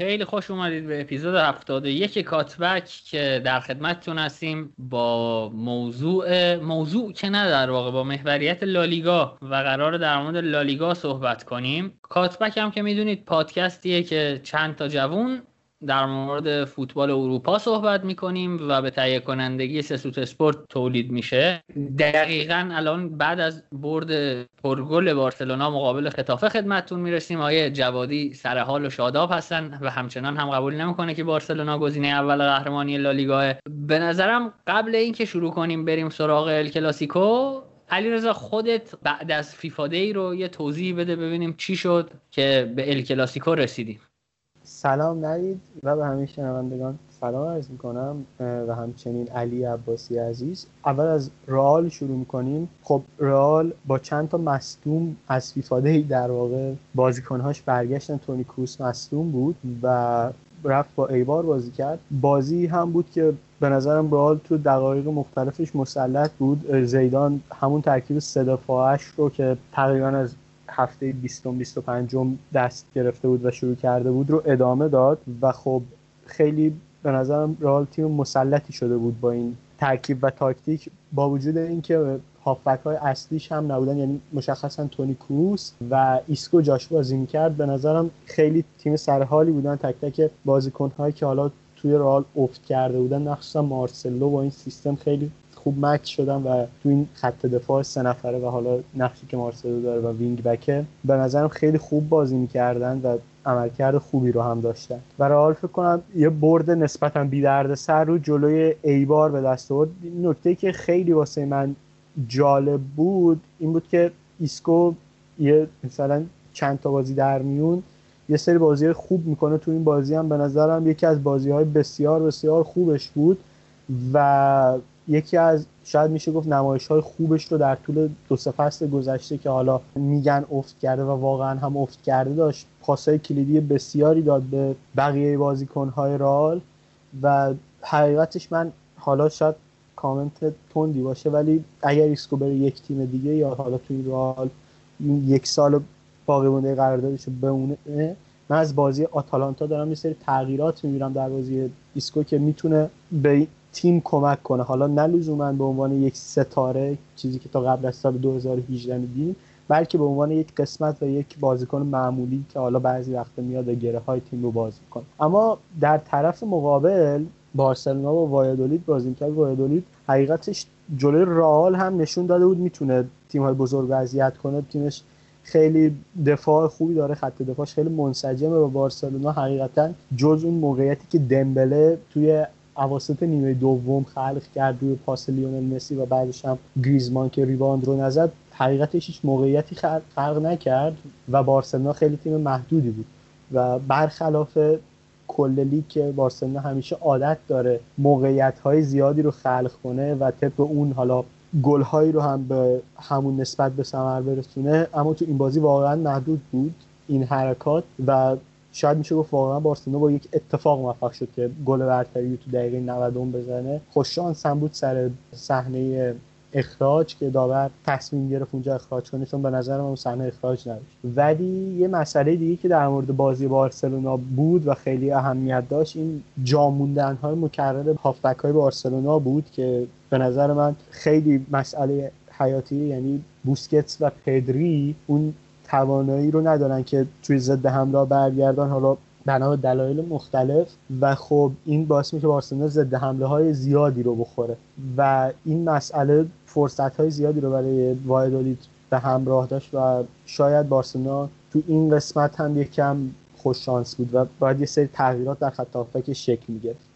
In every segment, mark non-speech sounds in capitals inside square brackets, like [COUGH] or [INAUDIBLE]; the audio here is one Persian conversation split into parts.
خیلی خوش اومدید به اپیزود 71 کاتبک که در خدمتتون هستیم با موضوع موضوع که نه در واقع با محوریت لالیگا و قرار در مورد لالیگا صحبت کنیم. کاتبک هم که می‌دونید پادکستیه که چند تا جوون در مورد فوتبال اروپا صحبت می‌کنیم و به تهیه کنندگی سسوت اسپورت تولید میشه. دقیقا الان بعد از برد پرگل بارسلونا مقابل خطافه خدمتتون می‌رسیم. آیه جوادی سر حال و شاداب هستن و همچنان هم قبول نمی‌کنه که بارسلونا گزینه اول قهرمانی لالیگاه به نظرم قبل اینکه شروع کنیم بریم سراغ ال کلاسیکو علیرضا خودت بعد از فیفا دی رو یه توضیح بده ببینیم چی شد که به ال کلاسیکو رسیدیم. سلام نوید و به همه شنوندگان سلام عرض می‌کنم و همچنین علی عباسی عزیز. اول از رئال شروع می‌کنیم. خب رئال با چند تا مصدوم از فیفاده در واقع بازیکنهاش برگشتن. تونی کروس مصدوم بود و رفت با ایبار بازی کرد. بازی هم بود که به نظرم رئال تو دقایق مختلفش مسلط بود. زیدان همون ترکیب سه رو که تقریبا از هفته 20 25 دست گرفته بود و شروع کرده بود رو ادامه داد و خب خیلی به نظرم رئال تیم مسلطی شده بود با این ترکیب و تاکتیک با وجود اینکه هافبک های اصلیش هم نبودن یعنی مشخصا تونی کروس و ایسکو جاش بازی می‌کرد. به نظرم خیلی تیم سرحالی بودن تک تک بازیکن هایی که حالا توی رئال افت کرده بودن مخصوصا مارسلو با این سیستم خیلی خوب match شدن و تو این خط دفاع سه نفره و حالا نقشی که مارسلو داره و wing-back ه به نظرم خیلی خوب بازی می‌کردن و عملکرد خوبی رو هم داشتن. و رئال فکر کنم یه برد نسبتا بی سر رو جلوی ایبار به دست آورد. نکته که خیلی واسه من جالب بود این بود که ایسکو یه مثلا چند تا بازی در میون یه سری بازی خوب می‌کنه تو این بازی هم. به نظرم یکی از بازی های بسیار بسیار خوبش بود و یکی از شاید میشه گفت نمایش های خوبش رو در طول دو سه فصل گذشته که حالا میگن افت کرده و واقعا هم افت کرده داشت پاسای کلیدی بسیاری داد به بقیه بازیکن های رئال و حقیقتش من حالا شاید کامنت تندی باشه ولی اگر ایسکو بره یک تیم دیگه یا حالا توی رئال یک سال باقی مونده قراردادش رو بمونه من از بازی آتالانتا دارم یه سری تغییرات می‌بینم در بازی ایسکو که می‌تونه به تیم کمک کنه. حالا نه لزوما به عنوان یک ستاره چیزی که تا قبل از سال 2018 می‌دیدیم بلکه به عنوان یک قسمت و یک بازیکن معمولی که حالا بعضی وقت میاد و گره های تیم رو باز کنه اما در طرف مقابل بارسلونا و وایادولید بازی کرد وایادولید حقیقتش جلوی رئال هم نشون داده بود می‌تونه تیم های بزرگ اذیت کنه. تیمش خیلی دفاع خوبی داره خط دفاعش خیلی منسجمه و بارسلونا. حقیقتا جز اون موقعیتی که دمبله توی اواسط نیمه دوم خلق کرد روی پاس لیونل مسی و بعدش هم گریزمان که rebound رو نزد حقیقتش هیچ موقعیتی خلق نکرد و بارسلونا خیلی تیم محدودی بود. و برخلاف کل لیگ که بارسلونا همیشه عادت داره موقعیت های زیادی رو خلق کنه و طبق اون حالا گل هایی رو هم به همون نسبت به ثمر برسونه اما تو این بازی واقعا محدود بود این حرکات و شاید میشه گفت واقعا بارسلونا با یک اتفاق موفق شد که گل برتری تو دقیقه 90 بزنه. خوششانس هم بود سر صحنه اخراج که داور تصمیم گرفت اونجا اخراج کنه چون به نظر من اون صحنه اخراج نبود. ولی یه مسئله دیگه که در مورد بازی بارسلونا بود و خیلی اهمیت داشت این جاموندن های مکرر هافبک های بارسلونا بود که به نظر من خیلی مسئله حیاتی یعنی بوسکتس و پدری اون توانایی رو ندارن که توی ضد حمله برگردن. حالا بنا به دلایل مختلف. و خب این باعث میشه بارسلونا ضد حمله های زیادی رو بخوره. و این مسئله فرصت های زیادی رو برای وایدولید به همراه داشت. و شاید بارسلونا تو این قسمت هم یکم خوش شانس بود و باید یه سری تغییرات در خط شکل می‌گرفت.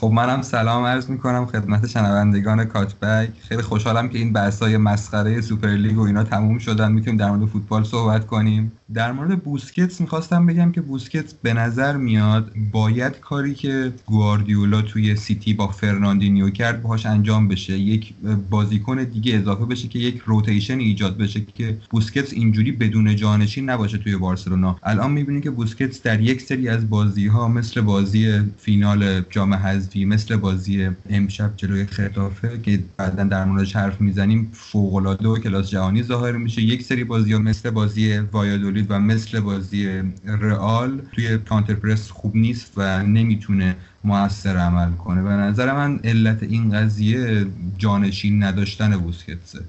خب منم سلام عرض می‌کنم خدمت شنوندگان کاتبک. خیلی خوشحالم که این بحثای مسخره سوپرلیگ و اینا تموم شدن. می‌تونیم در مورد فوتبال صحبت کنیم. در مورد بوسکتس می‌خواستم بگم که بوسکتس به نظر میاد باید کاری که گواردیولا توی سیتی با فرناندینیو کرد باهاش انجام بشه. یک بازیکن دیگه اضافه بشه که یک rotation ایجاد بشه که بوسکتس اینجوری بدون جانشین نباشه توی بارسلونا. الان می‌بینیم که بوسکتس در یک سری از بازی ها مثل بازی فینال جام حذفی مثل بازی امشب جلوی ختافه که بعدا در موردش حرف می‌زنیم فوق العاده و کلاس جهانی ظاهر میشه. یک سری بازی ها مثل بازی وایادولید و مثل بازی رئال توی کانتر پرس خوب نیست و نمی‌تونه موثر عمل کنه. به نظر من علت این قضیه جانشین نداشتن بوسکتسه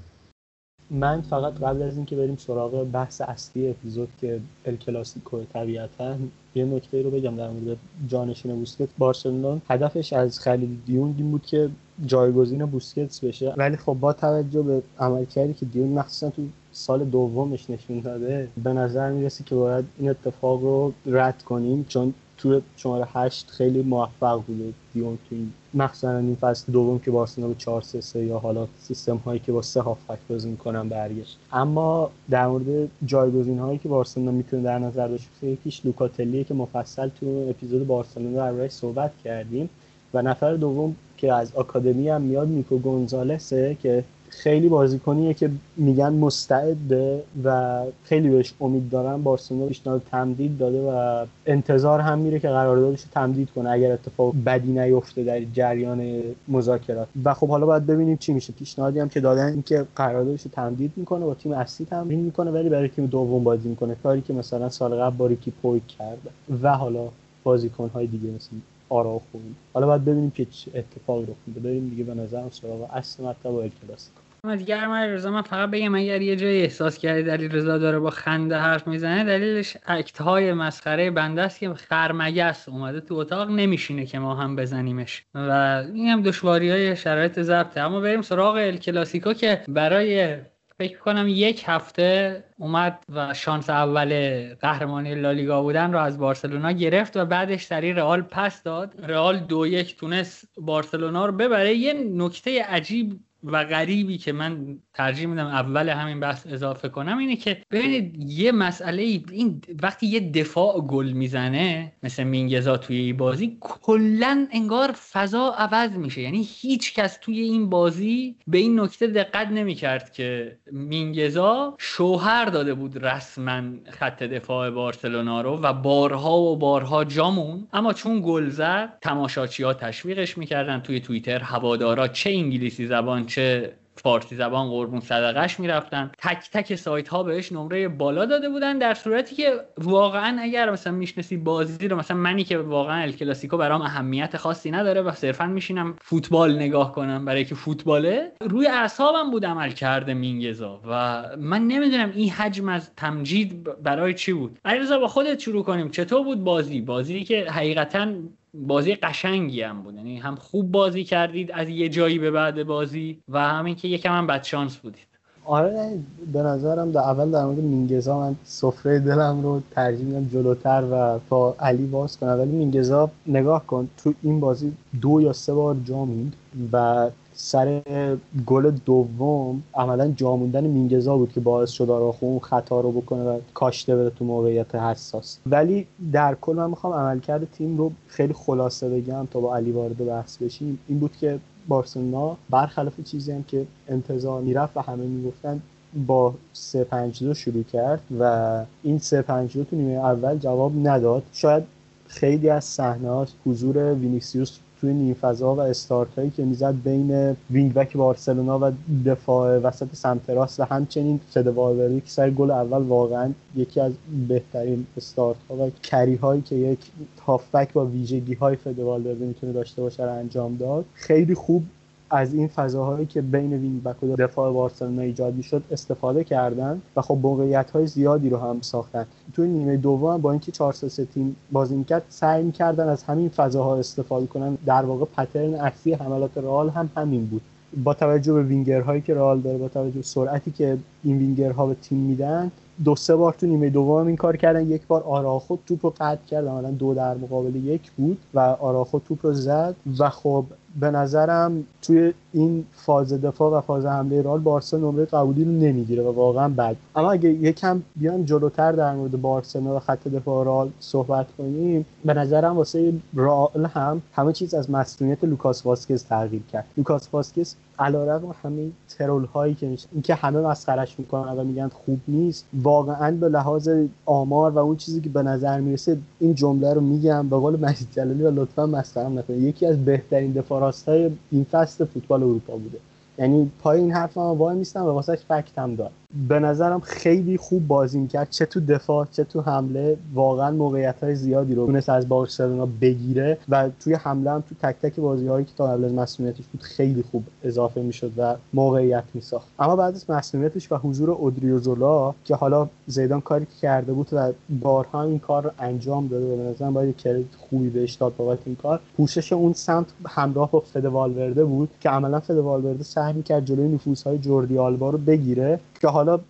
من فقط قبل از اینکه بریم سراغ بحث اصلی اپیزود که ال کلاسیکو طبیعتا یه نکته رو بگم در مورد جانشین بوسکت. بارسلونا هدفش از خرید دیونگ این بود که جایگزین بوسکتس بشه. ولی خب با توجه به عملکردی که دیونگ مخصوصا تو سال دومش نشون داده به نظر می‌رسه که باید این اتفاق رو رد کنیم؟ چون تو شماره هشت خیلی موفق بوده دیون تو این مخصوصا این فصل دوم که بارسلونا به 4 3 3 یا حالا سیستم هایی که با سه هافک بازی می‌کنن برگشت. اما در مورد جایگزین هایی که بارسلونا می‌تونه در نظر داشته یکیش لوکاتلی که مفصل تو اپیزود بارسلونا دربارش صحبت کردیم. و نفر دوم که از آکادمی هم میاد نیکو گونزالسه که خیلی بازیکنیه که میگن مستعده و خیلی بهش امید دارن. بارسلونا پیشنهاد تمدید داده و انتظار هم میره که قراردادش تمدید کنه اگر اتفاق بدی نیفته در جریان مذاکرات. و خب حالا باید ببینیم چی میشه. پیشنهادی هم که دادن اینکه قراردادش تمدید می‌کنه با تیم اصلی تمرین می‌کنه ولی برای تیم دوم بازی می‌کنه. کاری که مثلا سال قبل با ریکی پویک کرده و حالا بازیکنهای دیگه مثل آرا خوبی حالا باید ببینیم که اتفاقی رخ میده. بریم دیگه به نظرم سراغ اصل مطلب ال کلاسیکو. اما دیگه رضا من فقط بگم اگر یه جایی احساس کردی دلیل رضا داره با خنده حرف می‌زنه دلیلش اکت های مسخره بنده است که خرمگس اومده تو اتاق نمیشینه که ما هم بزنیمش. و این هم دشواری های شرایط ضبطه. اما بریم سراغ ال کلاسیکو که برای فکر کنم یک هفته اومد و شانس اول قهرمانی لالیگا بودن رو از بارسلونا گرفت و بعدش سری رئال پس داد. رئال دو یک تونست بارسلونا رو ببره. یه نکته عجیب و غریبی که من ترجیح میدم اول همین بحث اضافه کنم اینه که ببینید یه مسئله این وقتی یه دفاع گل می‌زنه مثل مینگزا توی این بازی کلا انگار فضا عوض میشه. یعنی هیچ کس توی این بازی به این نکته دقت نمی‌کرد که مینگزا شوهر داده بود رسما خط دفاع بارسلونا رو و بارها و بارها جامون اما چون گل زد تماشاچی ها تشویقش می‌کردن توی توییتر هوادارا چه انگلیسی زبان چه فارسی زبان قربون صدقش می‌رفتن. تک تک سایت ها بهش نمره بالا داده بودن در صورتی که واقعا اگر مثلا می‌شناسی بازی رو مثلا منی که واقعا الکلاسیکو برام اهمیت خاصی نداره و صرفا میشینم فوتبال نگاه کنم برای که فوتباله روی اعصابم بود عمل کرده مینگزا و من نمی‌دونم این حجم از تمجید برای چی بود. علیرضا با خودت شروع کنیم. چطور بود بازی؟ بازی که حقیقتا بازی قشنگی هم بود. یعنی هم خوب بازی کردید از یه جایی به بعد بازی و همین که یکم هم بد شانس بودید. آره به نظرم در اول در مورد مینگزا من سفره دلم رو ترجیح میدم جلوتر و با علی باز کنم. ولی مینگزا نگاه کن تو این بازی دو یا سه بار جا و سر گل دوم عملا جاموندن مینگزا بود که باعث شد آراخو اون خطا رو بکنه و کاشته بره تو موقعیت حساس. ولی در کل من می‌خوام عملکرد تیم رو خیلی خلاصه بگم تا با علی وارد بحث بشیم. این بود که بارسلونا برخلاف چیزی هم که انتظار می‌رفت و همه می‌گفتن با 3 5 2 شروع کرد و این 3 5 2 تو نیمه اول جواب نداد. شاید خیلی از صحنه حضور وینیسیوس توی نیم فضا و استارت هایی که می‌زد بین wing-back بارسلونا و دفاع وسط سمت راست و همچنین فد که سر گل اول واقعا یکی از بهترین استارت ها و carry هایی که یک هافبک با ویژگی های فد می‌تونه داشته باشه رو انجام داد. خیلی خوب از این فضاهایی که بین wing-back و دفاع بارسلونا ایجاد می‌شد استفاده کردن و خب موقعیت های زیادی رو هم ساختن. توی نیمه دوم با اینکه 4 3 تیم بازی می‌کرد سعی می‌کردن از همین فضاها استفاده کنن. در واقع pattern اصلی حملات رئال هم همین بود. با توجه به وینگرهایی که رئال داره با توجه به سرعتی که این وینگرها به تیم میدن. دو سه بار تو نیمه دوم این کار کردن. یک بار آراخو توپ رو قطع کرد. عملا دو در مقابل یک بود و آراخو توپ رو زد. و خب به نظرم توی این فاز دفاع و فاز حمله رئال بارسا نمره قبولی رو نمی‌گیره و واقعا بد. اما اگه یکم بیان جلوتر در مورد بارسلونا و خط دفاع رئال صحبت کنیم به نظرم واسه رئال هم همه چیز از مصدومیت لوکاس واسکز تغییر کرد. لوکاس واسکز علیرغم همه troll هایی که میشه اینکه همه مسخرش می‌کنن و میگن خوب نیست واقعا به لحاظ آمار و اون چیزی که به نظر می‌رسه این جمله رو میگم. به قول مجید جلالی و لطفا مسخرم نکنید. یکی از بهترین دفاع های این فصل فوتبال اروپا بوده. یعنی پای این حرف وای میستم و واسهش فکت هم دارم. به نظرم خیلی خوب بازی می‌کرد. چه تو دفاع چه تو حمله واقعا موقعیت های زیادی رو تونست از بارسلونا بگیره و توی حمله هم تو تک تک بازی هایی که تا قبل از مسئولیتش بود خیلی خوب اضافه می‌شد و موقعیت میساخت. اما بعد از مسئولیتش و حضور اودریوزولا که حالا زیدان کاری که کرده بود و بارها این کار رو انجام داده به نظرم باید کردیت خوبی بهش داد بابت این کار. پوشش اون سمت همراه با فد والورده بود که عملا فد والورده سعی می‌کرد جلوی نفوذهای جوردی آلبا رو بگیره. که حالا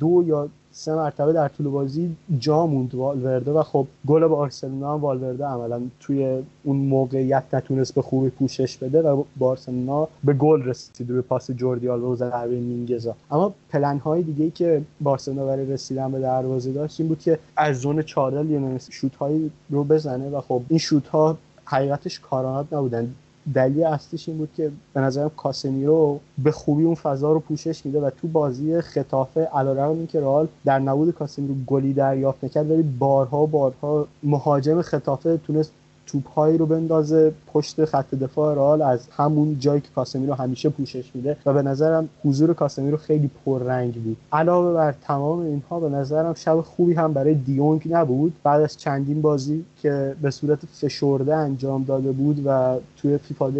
دو یا سه مرتبه در طول بازی جا موند والورده و خب گل بارسلونا هم والورده عملا توی اون موقعیت نتونست به خوبی پوشش بده و بارسلونا به گل رسید روی پاس جوردی آلبا و ضربه مینگزا. اما پلن های دیگه که بارسلونا برای رسیدن به دروازه داشت این بود که از زون چارل یه شوت هایی رو بزنه و خب این شوت ها حقیقتش کارانات نبودن. دلیل اصلیش این بود که به نظرم کاسمیرو به خوبی اون فضا رو پوشش میده و تو بازی خطافه علیرغم اینکه رئال در نبود کاسمیرو گلی دریافت نکرد ولی بارها بارها مهاجم خطافه تونست توپهایی رو بندازه پشت خط دفاع رئال از همون جایی که کاسمی رو همیشه پوشش میده و به نظرم حضور کاسمی رو خیلی پررنگ بود. علاوه بر تمام اینها به نظرم شب خوبی هم برای دیونگ نبود. بعد از چندین بازی که به صورت فشرده انجام داده بود و توی فیفا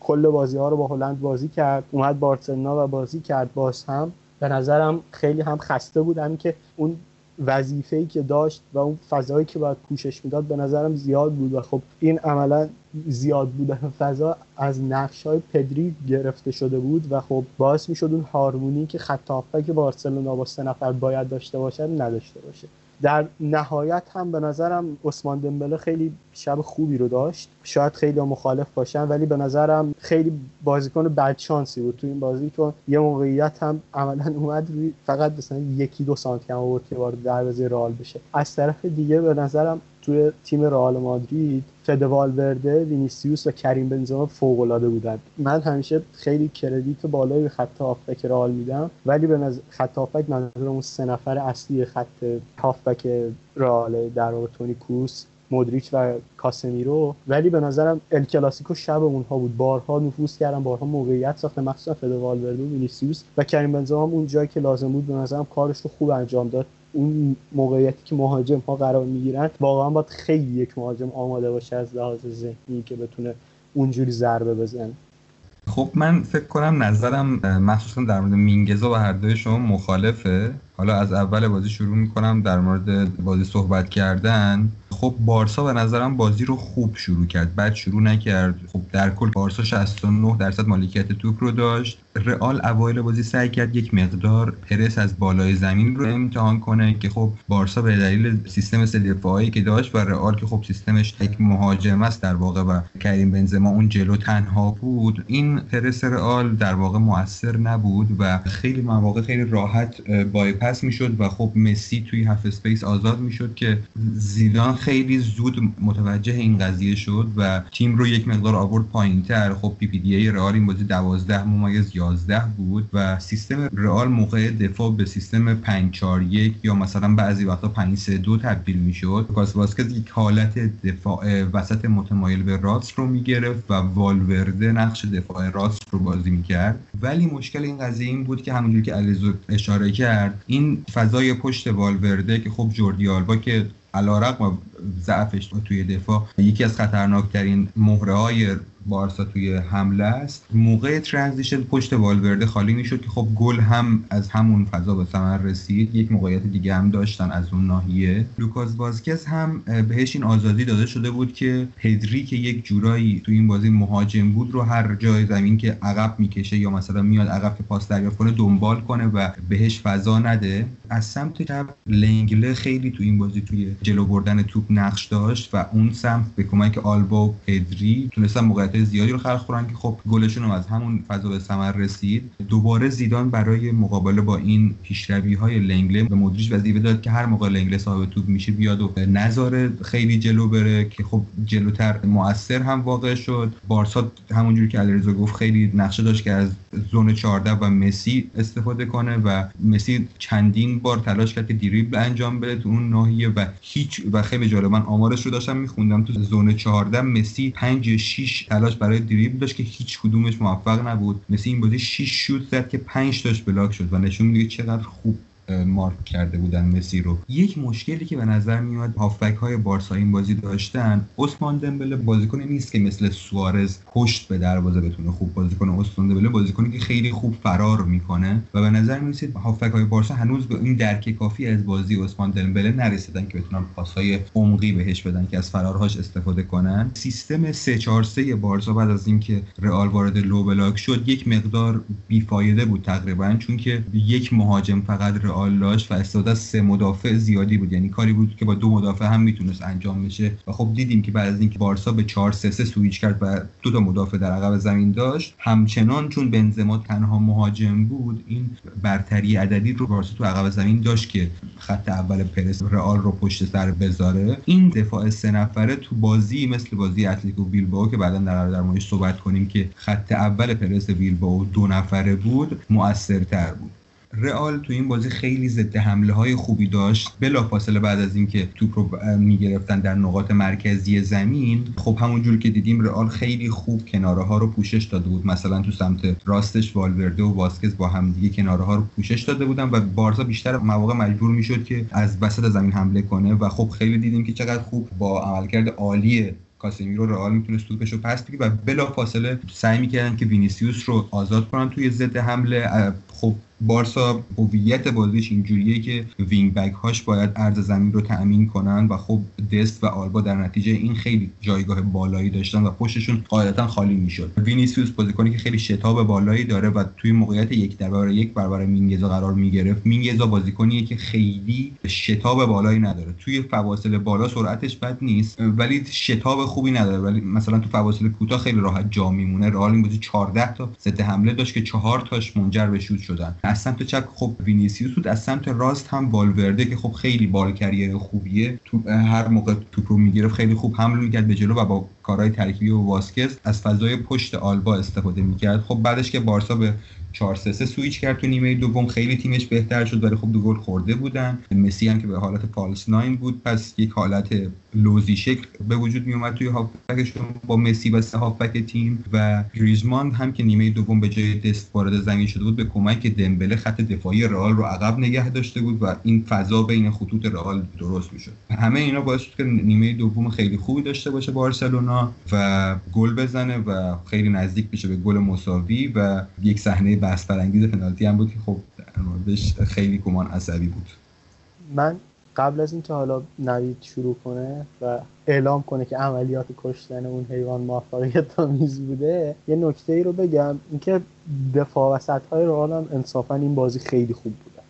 کل بازی ها رو با هلند بازی کرد اومد بارسلونا و بازی کرد باز هم به نظرم خیلی هم خسته بود. همین که اون وظیفه‌ای که داشت و اون فضایی که باید پوشش می‌داد به نظرم زیاد بود و خب این عملا زیاد بودن فضا از نقش های پدری گرفته شده بود و خب باعث می‌شد اون هارمونی که خط که بارسلونا با سه نفر باید داشته باشه نداشته باشه. در نهایت هم به نظرم عثمان دمبله خیلی شب خوبی رو داشت. شاید خیلی مخالف باشن ولی به نظرم خیلی بازیکن بدشانسی بود تو این بازی که یه موقعیت هم عملا اومد روی فقط مثلا یکی دو سانتی هم آورد که وارد دروازه رئال بشه. از طرف دیگه به نظرم توی تیم رئال مادرید فد والورده وینیسیوس و کریم بنزما فوق العاده بودن. من همیشه خیلی credit بالایی به خط هافبک رئال میدم ولی به نظر خط هافبک منظورم سه نفر اصلی خط هافبک رئال در تونی کروس مودریچ و کاسمیرو. ولی به نظرم ال کلاسیکو شب اونها بود. بارها نفوذ کردن بارها موقعیت ساختن مخصوصا فد والورده و وینیسیوس. و کریم بنزما هم اون جایی که لازم بود به نظرم کارش رو خوب انجام داد. اون موقعیتی که مهاجم ها قرار می‌گیرن واقعا باید خیلی یک مهاجم آماده باشه از لحاظ ذهنی که بتونه اونجوری ضربه بزنه. خب من فکر کنم نظرم مخصوصا در مورد مینگزا و هر دوی شما مخالفه. حالا از اول بازی شروع می‌کنم در مورد بازی صحبت کردن. خب بارسا به نظرم بازی رو خوب شروع کرد. بعد شروع نکرد. خب در کل بارسا 69 درصد مالکیت توپ رو داشت. رئال اوایل بازی سعی کرد یک مقدار پرس از بالای زمین رو امتحان کنه که خب بارسا به دلیل سیستم سه دفاعی که داشت و رئال که خب سیستمش یک مهاجم است در واقع و کریم بنزما اون جلو تنها بود. این پرس رئال در واقع موثر نبود و خیلی مواقع خیلی راحت بایپس می‌شد و خب مسی توی half space آزاد می‌شد که زیدان خیلی زود متوجه این قضیه شد و تیم رو یک مقدار آورد پایینتر. خب PPDA رئال این بازی 12 ممیز 11 بود و سیستم رئال موقع دفاع به سیستم 5 4 1 یا مثلا بعضی وقتا 5 3 2 تبدیل می‌شد. باز واسکز یک حالت دفاع وسط متمایل به راست رو می‌گرفت و والورده نقش دفاع راست رو بازی می‌کرد. ولی مشکل این قضیه این بود که همونجوری که علیرضا اشاره کرد این فضای پشت والورده که خب جوردی آلبا که علیرغم ضعفش توی دفاع یکی از خطرناکترین مهره های بارسا توی حمله است. موقع transition پشت والورده خالی می‌شد که خب گل هم از همون فضا به ثمر رسید. یک موقعیت دیگه هم داشتن از اون ناحیه. لوکاس واسکز هم بهش این آزادی داده شده بود که پدری که یک جورایی تو این بازی مهاجم بود رو هر جای زمین که عقب می‌کشه یا مثلا میاد عقب که پاس دریافت کنه دنبال کنه و بهش فضا نده. از سمت چپ لنگله خیلی تو این بازی توی جلو بردن توپ نقش داشت و اون سمت به کمک آلبا و پدری تونستن موقعیت زیادی رو خلق کنن که خب گلشون هم از همون فضا به ثمر رسید. دوباره زیدان برای مقابله با این پیشروی های لنگله به مدریش وظیفه داد که هر موقع لنگله صاحب توپ میشه بیاد و نظاره خیلی جلو بره که خب جلوتر موثر هم واقع شد. بارسا همونجوری که علیرضا گفت خیلی نقشه داشت که از زون 14 و مسی استفاده کنه و مسی چندین بار تلاش کرد که دریبل انجام بده تو اون ناحیه و هیچ و خیلی جالب من آمارش رو داشتم میخوندم. تو زون 14 مسی 5 6 تلاش برای دریبل داشت که هیچ کدومش موفق نبود. مسی این بازی 6 شوت زد که 5 تاش بلاک شد و نشون میده چقدر خوب مارک کرده بودن مسی رو. یک مشکلی که به نظر میاد هافبک های بارسا این بازی داشتن. عثمان دمبله بازیکنی نیست که مثل سوارز پشت به دروازه بتونه خوب بازی کنه. عثمان دمبله بازیکنی که خیلی خوب فرار می‌کنه و به نظر می‌رسید هافبک های بارسا هنوز به این درک کافی از بازی عثمان دمبله نرسیدن که بتونن پاسهای عمقی بهش بدن که از فرارهاش استفاده کنن. سیستم 3 4 3 بارسا بعد از اینکه رئال وارد low block شد یک مقدار بیفایده بود تقریبا چون که یک مهاجم فقط داشت و استفاده از سه مدافع زیادی بود. یعنی کاری بود که با دو مدافع هم می‌تونست انجام بشه. و خب دیدیم که بعد از اینکه بارسا به 4 3 3 سویچ کرد و دو تا مدافع در عقب زمین داشت همچنان چون بنزما تنها مهاجم بود این برتری عددی رو بارسا تو عقب زمین داشت که خط اول پرس رئال رو پشت سر بذاره. این دفاع سه نفره تو بازی مثل بازی اتلتیکو بیلبائو که بعدا در در موردش صحبت کنیم که خط اول پرس بیلبائو دو نفره بود مؤثرتر بود. رئال تو این بازی خیلی ضد حمله های خوبی داشت. بلافاصله بعد از اینکه توپ رو می‌گرفتن در نقاط مرکزی زمین خب همونجور که دیدیم رئال خیلی خوب کناره ها رو پوشش داده بود. مثلا تو سمت راستش والورده و واسکز با هم دیگه کناره ها رو پوشش داده بودن و بارسا بیشتر مواقع مجبور می‌شد که از وسط زمین حمله کنه و خب خیلی دیدیم که چقدر خوب با عملکرد عالی کاسمیرو رئال می‌تونست توپش رو پس بگیره و بلا فاصله سعی می‌کردن که وینیسیوس رو آزاد کنن توی ضد حمله. خب بارسا هویت بازیش اینجوریه که wing back هاش باید عرض زمین رو تأمین کنن و خب دست و آلبا در نتیجه این خیلی جایگاه بالایی داشتن و پشتشون قاعدتا خالی می‌شد. وینیسیوس بازیکنی که خیلی شتاب بالایی داره و توی موقعیت یک در برابر یک برابر مینگزا قرار می‌گرفت مینگزا بازیکنیه که خیلی شتاب بالایی نداره. توی فواصل بالا سرعتش بد نیست ولی شتاب خوبی نداره. ولی مثلا تو فواصل کوتاه خیلی راحت جا میمونه. رئال این بازی 14 تا ضد حمله داشت که 4 تاش منجر به شوت شدن. از سمت چپ خب وینیسیوس بود از سمت راست هم والورده که خب خیلی ball carrier خوبیه تو هر موقع توپ رو می‌گرفت خیلی خوب حمله می‌کرد به جلو و با کارهای ترکیبی و واسکز از فضای پشت آلبا استفاده می‌کرد. خب بعدش که بارسا به 4 3 3 سویچ کرد تو نیمه دوم خیلی تیمش بهتر شد ولی خب دو گل خورده بودن. مسی هم که به حالت فالس ناین بود پس یک حالت لوزی شکل به وجود می اومد توی هافبکشون با مسی و سه هافبک تیم. و گریزمان هم که نیمه دوم به جای دست وارد زمین شده بود به کمک دمبله خط دفاعی رئال رو عقب نگه داشته بود و این فضا بین خطوط رئال درست می‌شد. همه اینا باعث شد که نیمه دوم خیلی خوبی داشته باشه بارسلونا. و گل بزنه و خیلی نزدیک بشه به گل مساوی و یک صحنه بحث برانگیز پنالتی هم بود که خب در موردش خیلی گمان عصبی بود. من قبل از اینکه حالا نوید شروع کنه و اعلام کنه که عملیات کشتن اون حیوان موفقیت آمیز بوده یه نکته ای رو بگم. اینکه دفاع وسط های رئال هم انصافا این بازی خیلی خوب بودن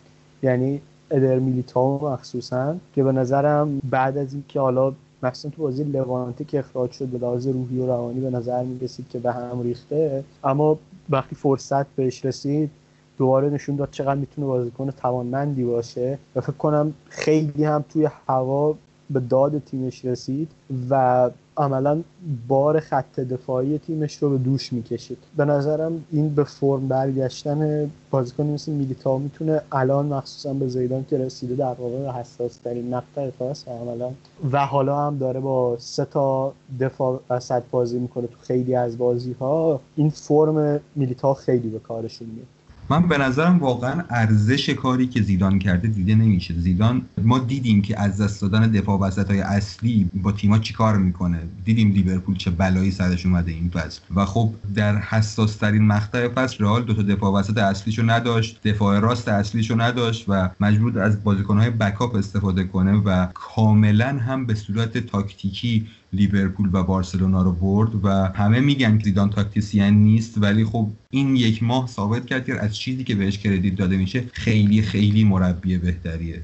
یعنی ادر میلیتاو مخصوصا که به نظرم بعد از اینکه حالا مثلا تو بازی لوانته که اخراج شد به لحاظ روحی و روانی به نظر می که به هم ریخته. اما وقتی فرصت بهش رسید دوباره نشون داد چقدر می‌تونه بازیکن توانمندی باشه و فکر کنم خیلی هم توی هوا به داد تیمش رسید و عملا بار خط دفاعی تیمش رو به دوش می‌کشید. به نظرم این به فرم برگشتن بازیکنی مثل میلیتاو می‌تونه الان مخصوصا به زیدان که رسیده در واقع حساس ترین مقطع و عملا. و حالا هم داره با سه تا دفاع وسط بازی می‌کنه تو خیلی از بازی ها این فرم میلیتاو خیلی به کارشون میاد من به نظرم واقعا ارزش کاری که زیدان کرده دیده نمیشه. زیدان ما دیدیم که از دست دادن دفاع وسط های اصلی با تیما چیکار می‌کنه؟ دیدیم لیورپول چه بلایی سرش اومده این فصل و خب در حساس ترین مقطع فصل رئال دو تا دفاع وسط اصلیشو نداشت دفاع راست اصلیشو نداشت و مجبور از بازیکنهای بکاپ استفاده کنه و کاملا هم به صورت تاکتیکی لیورپول و بارسلونا رو برد و همه میگن که زیدان تاکتیسیان نیست ولی خب این یک ماه ثابت کرد که از چیزی که بهش کردیت داده میشه خیلی خیلی مربی بهتریه.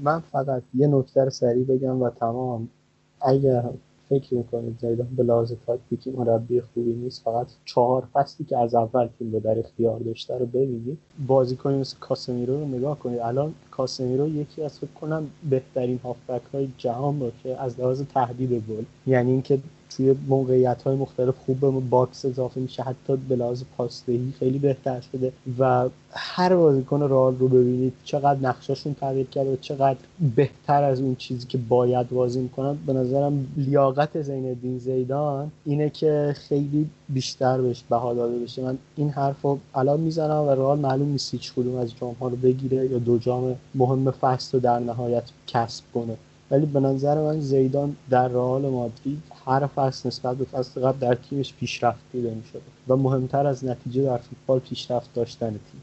من فقط یه نکته سریع بگم و تمام اگر فکر می‌کنید زیدان به لحاظ تاکتیکی مربی خوبی نیست؟ فقط چهار فصلی که از اول تیم رو در اختیار داشته رو ببینید. بازیکنی مثل کاسمیرو رو نگاه کنید. الان کاسمیرو یکی از فکر کنم بهترین هافبک های جهان باشه از لحاظ تهدید گل. یعنی اینکه توی موقعیت های مختلف خوب به box اضافه میشه حتی به لحاظ پاسدهی خیلی بهتر شده. و هر بازیکن رئال رو ببینید چقدر نقشاشون تغییر کرده و چقدر بهتر از اون چیزی که باید بازی می‌کنن. به نظرم لیاقت زین الدین زیدان اینه که خیلی بیشتر بهش بها داده بشه. من این حرف رو الان می‌زنم و رئال معلوم نیست هیچ کدوم از جام ها رو بگیره یا دو جام مهم فصل رو در نهایت کسب کنه. ولی به نظر من زیدان در رئال مادرید هر فصل نسبت به فصل قبل در تیمش پیشرفت دیده می‌شده و مهمتر از نتیجه در فوتبال پیشرفت داشتن تیم.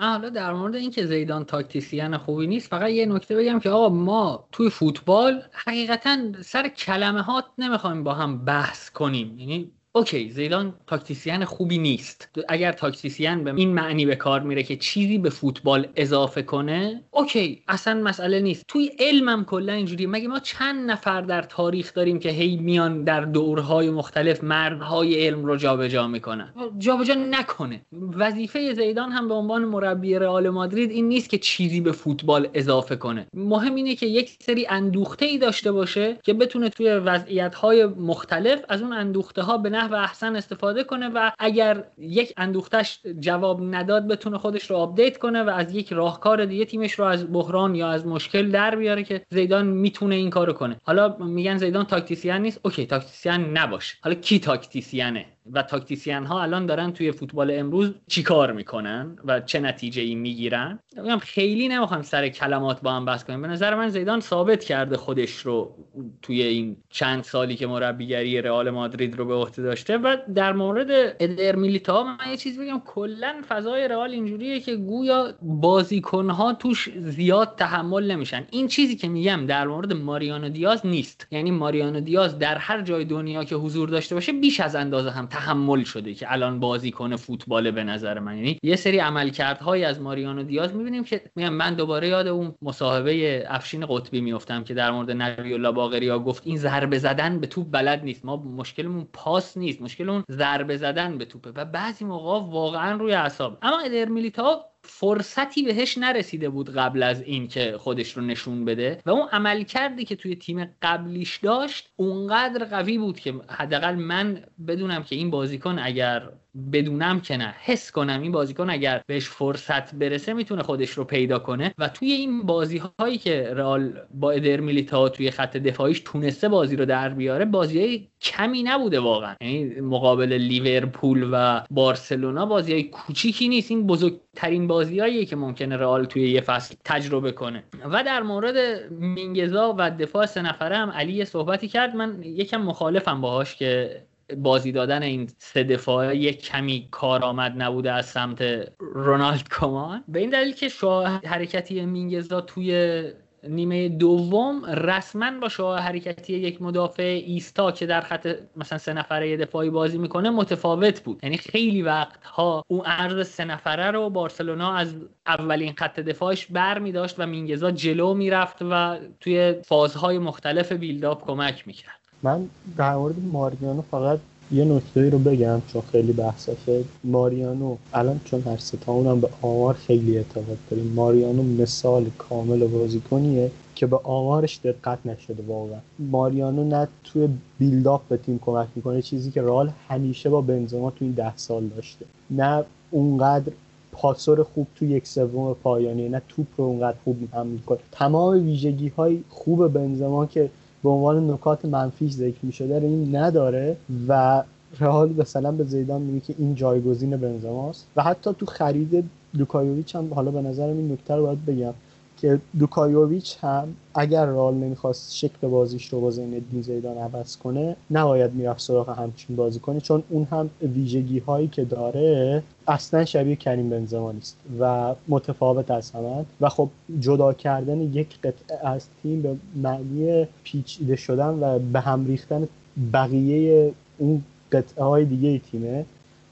حالا در مورد اینکه زیدان تاکتیسیان خوبی نیست فقط یه نکته بگم که آقا ما توی فوتبال حقیقتا سر کلمه ها نمی‌خوایم با هم بحث کنیم. یعنی okay زیدان تاکتیسیان خوبی نیست. اگر تاکتیسیان به این معنی به کار میره که چیزی به فوتبال اضافه کنه okay اصلا مسئله نیست. توی علم هم کلا اینجوری مگه ما چند نفر در تاریخ داریم که هی میان در دورهای مختلف مرزهای علم رو جابجا می‌کنن؟ جابجا نکنه. وظیفه زیدان هم به عنوان مربی رئال مادرید این نیست که چیزی به فوتبال اضافه کنه. مهم اینه که یک سری اندوخته ای داشته باشه که بتونه توی وضعیت های مختلف از اون اندوخته ها به نحو احسن استفاده کنه و اگر یک اندوختش جواب نداد بتونه خودش رو update کنه و از یک راهکار دیگه تیمش رو از بحران یا از مشکل در بیاره که زیدان می‌تونه این کارو کنه. حالا میگن زیدان تاکتیسیان نیست. okay تاکتیسیان نباشه. حالا کی تاکتیسیانه و تاکتیسیان ها الان دارن توی فوتبال امروز چیکار می‌کنن و چه نتیجه ای می‌گیرن؟ میگم خیلی نمی‌خوام سر کلمات با هم بحث کنیم. به نظر من زیدان ثابت کرده خودش رو توی این چند سالی که مربیگری رئال مادرید رو به عهده داشته و در مورد ادر میلیتا من یه چیز بگم کلا فضای رئال اینجوریه که گویا بازیکن ها توش زیاد تحمل نمیشن. این چیزی که میگم در مورد ماریانو دیاز نیست. یعنی ماریانو دیاز در هر جای دنیا که حضور داشته باشه بیش از اندازه هم تحمل شده که الان بازیکن فوتبال به نظر من. یعنی یه سری عملکردهایی از ماریانو دیاز می‌بینیم که میگم من دوباره یاد اون مصاحبه افشین قطبی میفتم که در مورد نبی الله باقری ها گفت این ضربه زدن به توپ بلد نیست. ما مشکلمون پاس نیست. مشکل اون ضربه زدن به توپه. و بعضی موقع واقعا روی اعصاب. اما ادر میلیتا فرصتی بهش نرسیده بود قبل از این که خودش رو نشون بده و اون عمل کردی که توی تیم قبلیش داشت اونقدر قوی بود که حداقل من بدونم که این بازیکن اگر بدونم که نه. حس کنم این بازیکن اگر بهش فرصت برسه می‌تونه خودش رو پیدا کنه و توی این بازی هایی که رئال با ادر میلیتا توی خط دفاعیش تونسته بازی رو در بیاره بازی های کمی نبوده واقعا. یعنی مقابل لیورپول و بارسلونا بازی های کوچیکی نیست. این بزرگترین بازیایی که ممکنه رئال توی یه فصل تجربه کنه. و در مورد مینگزا و دفاع سه نفره هم علی صحبتی کرد. من یکم مخالفم باهاش که بازی دادن این سه دفاعه یک کمی کارآمد نبوده از سمت رونالد کمان به این دلیل که شاه حرکتی مینگزا توی نیمه دوم رسما با شاه حرکتی یک مدافع ایستا که در خط مثلا سه نفره دفاعی بازی می‌کنه متفاوت بود. یعنی خیلی وقت ها اون عرض سه نفره رو بارسلونا از اولین خط دفاعش بر می داشت و مینگزا جلو می‌رفت و توی فازهای مختلف بیلداپ کمک می‌کرد. من در مورد ماریانو فقط یه نکته رو بگم چون خیلی بحثشه. ماریانو الان چون هر هم به آمار خیلی اعتقاد داریم. ماریانو مثال کامل بازیکنیه که به آمارش دقت نشده واقعا. ماریانو نه توی بیلداپ به تیم کمک می‌کنه چیزی که رال همیشه با بنزما توی این ده سال داشته. نه اونقدر پاسور خوب تو یک سوم پایانی نه توپ رو اونقدر خوب هم می‌کنه. تمام ویژگی های خوب بنزما که به عنوان نکات منفیش ذکر می شده این نداره و رئال مثلا به زیدان میگه که این جایگزین بنزماست. و حتی تو خرید لوکا یوویچ هم حالا به نظرم این نکته رو باید بگم. که لوکا یوویچ هم اگر رئال نمی‌خواست شکل بازیش رو با زین‌الدین زیدان عوض کنه نباید می‌رفت سراغ همچین بازیکنی چون اون هم ویژگی هایی که داره اصلا شبیه کریم بنزما نیست و متفاوت از همه و خب جدا کردن یک قطعه از تیم به معنی پیچیده شدن و به هم ریختن بقیه اون قطعه های دیگه تیمه.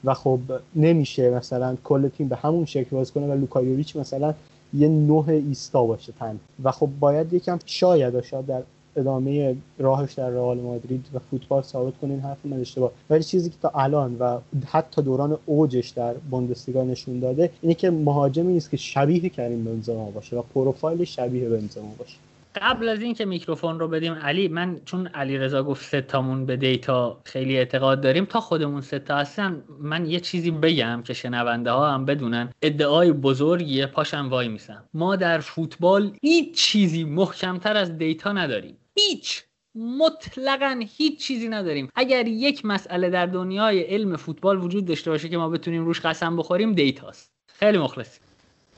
و خب نمیشه مثلا کل تیم به همون شکل بازی کنه و لوکا یوویچ مثلا یه نه ایستا باشه توش. و خب باید یکم شاید شاید در ادامه راهش در رئال مادرید و فوتبال ثابت کنه این حرف من اشتباه. ولی چیزی که تا الان و حتی دوران اوجش در بوندسلیگا نشون داده اینه که مهاجمی نیست که شبیه کریم بنزما باشه و پروفایل شبیه بنزما باشه. قبل از اینکه میکروفون رو بدیم علی من چون علی رضا گفت ستامون به دیتا خیلی اعتقاد داریم تا خودمون ستا هستن من یه چیزی بگم که شنونده ها هم بدونن. ادعای بزرگیه پاشم وای میسم. ما در فوتبال هیچ چیزی محکمتر از دیتا نداریم. هیچ مطلقا هیچ چیزی نداریم. اگر یک مسئله در دنیای علم فوتبال وجود داشته باشه که ما بتونیم روش قسم بخوریم دیتاست. خیلی مخلصیم.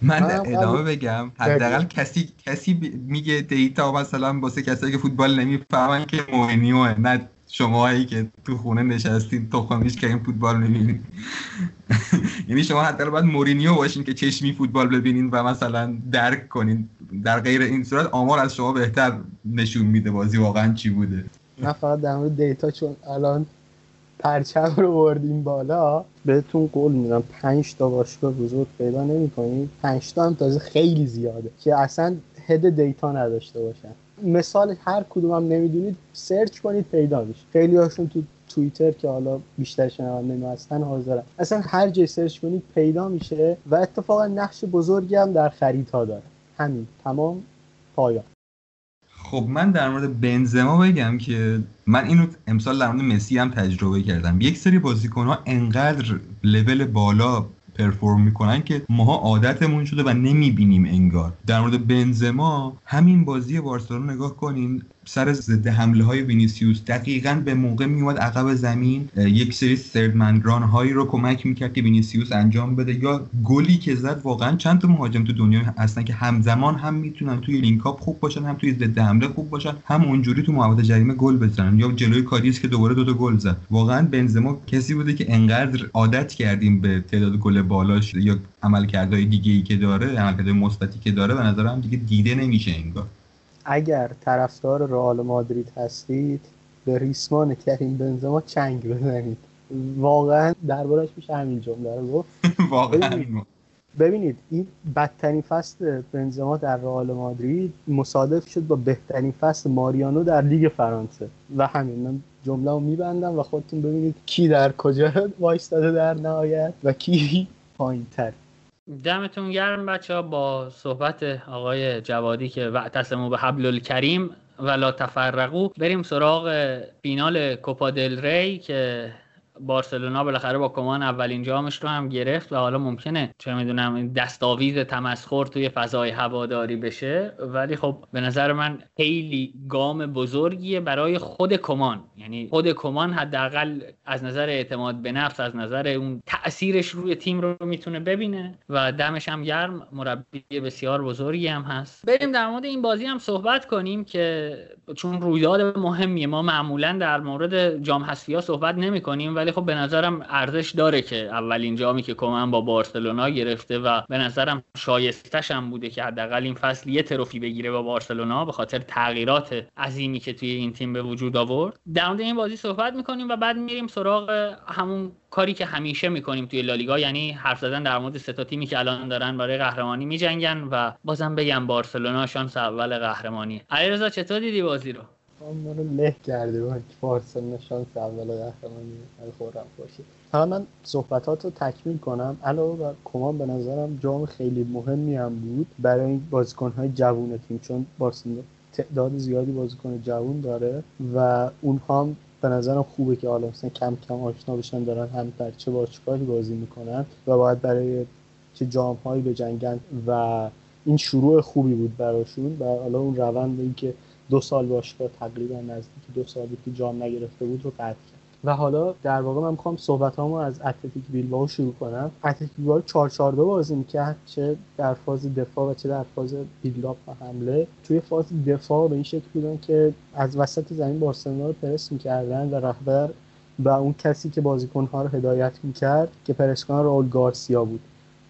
من ادامه بگم. حداقل کسی کسی میگه دیتا مثلا واسه کسایی که فوتبال نمی‌فهمن که مورینیو نه شماهایی که تو خونه نشستین تخمیش که این فوتبال می‌بینین. [LAUGHS] یعنی شما حداقل باید مورینیو باشین که چشمی فوتبال ببینین و مثلا درک کنین. در غیر این صورت آمار از شما بهتر نشون میده بازی واقعا چی بوده. نه فقط در مورد دیتا چون الان پرچم رو بردیم بالا. بهتون قول میدم پنج تا باشگاه بزرگ پیدا نمی‌کنید پنج تا هم تازه خیلی زیاده که اصلا head data نداشته باشن. مثال هر کدوم هم نمی‌دونید سرچ کنید پیدا میشه. خیلی هاشون تو توییتر که حالا بیشتر شنونده هستن حاضرن. اصلا هر جای سرچ کنید پیدا میشه و اتفاقا نقش بزرگی هم در خریدها داره. همین تمام پایان. خب من در مورد بنزما بگم که من اینو امسال در مورد مسی هم تجربه کردم. یک سری بازیکن ها انقدر لول بالا perform می‌کنن که ماها عادتمون شده و نمی‌بینیم انگار. در مورد بنزما همین بازی بارسلونا نگاه کنین سر ضد حمله های وینیسیوس دقیقا به موقع میومد عقب زمین. یک سری سر دویدن هایی رو کمک می‌کرد که وینیسیوس انجام بده. یا گلی که زد واقعا چند تا مهاجم تو دنیا هستن که همزمان هم می‌تونن توی link-up خوب باشن هم توی ضد حمله خوب باشن هم اونجوری تو محوطه جریمه گل بزنن. یا جلوی کادیس که دوباره دوتا گل زد. واقعا بنزما کسی بوده که انقدر عادت کردیم به تعداد گل بالاش یا عملکردهای دیگه ای که داره عملکردهای مثبتی که داره به نظرم دیگه دیده نمیشه انگار. اگر طرفدار رئال مادرید هستید به ریسمان کریم بنزما چنگ بزنید. واقعا دربارش میشه همین جمله رو گفت. [LAUGHS] واقعا. ببینید این بدترین فصل بنزما در رئال مادرید مصادف شد با بهترین فصل ماریانو در لیگ فرانسه. و همین من جمله رو میبندم و خودتون ببینید کی در کجا [LAUGHS] وایستاده در نهایت و کی پایین تر دمتون گرم بچه ها با صحبت آقای جوادی که وعتصمو به حبل الکریم ولا تفرقو بریم سراغ فینال کوپا دل ری که بارسلونا بالاخره با کمان اولین جامش رو هم گرفت و حالا ممکنه چه می‌دونم دستاویز تمسخر توی فضای هواداری بشه. ولی خب به نظر من خیلی گام بزرگیه برای خود کمان. یعنی خود کمان حداقل از نظر اعتماد به نفس از نظر اون تاثیرش روی تیم رو می‌تونه ببینه و دمش هم گرم. مربی بسیار بزرگی هم هست. بریم در مورد این بازی هم صحبت کنیم که چون رویداد مهمیه ما معمولا در مورد جام حذفی صحبت نمی کنیم ولی خب به نظرم ارزش داره که اولین جامی که کمن با بارسلونا گرفته و به نظرم شایستش هم بوده که حداقل این فصل یه تروفی بگیره با بارسلونا به خاطر تغییرات عظیمی که توی این تیم به وجود آورد. در مورد این بازی صحبت می‌کنیم و بعد میریم سراغ همون کاری که همیشه می‌کنیم توی لالیگا یعنی حرف زدن در مورد سه تیمی که الان دارن برای قهرمانی میجنگن و بازم بگم بارسلونا شانس اول قهرمانی علیرضا چطور دیدی بازی رو؟ ما رو له کرده بود بارسلونا شانس اول قهرمانی خورم باشه حالا من صحبتات رو تکمیل کنم. علاوه بر کمان به نظرم جام خیلی مهمی هم بود برای این بازیکن‌های جوون تیم چون بارسلونا تعداد زیادی بازیکن جوون داره و اونها هم به نظرم خوبه که حالا مثلا کم کم آشنا بشن دارن هم در چه باشگاهی بازی می‌کنن و باید برای چه جام هایی به جنگن و این شروع خوبی بود براشون. و حالا اون روند این که دو سال باشگاه تقریبا نزدیک دو سالی که جام نگرفته بود رو قطع کرد. و حالا در واقع من می‌خوام صحبت از اتلتیک بیلبائو شروع کنم. اتلتیک بیلبائو 4 4 2 بازی می‌کرد چه در فاز دفاع و چه در فاز بیلداپ و حمله. توی فاز دفاع به این شکل بودن که از وسط زمین بارسلونا رو پرس می‌کردن و رهبر و اون کسی که بازیکنها رو هدایت می‌کرد که پرسکان راول گارسیا بود.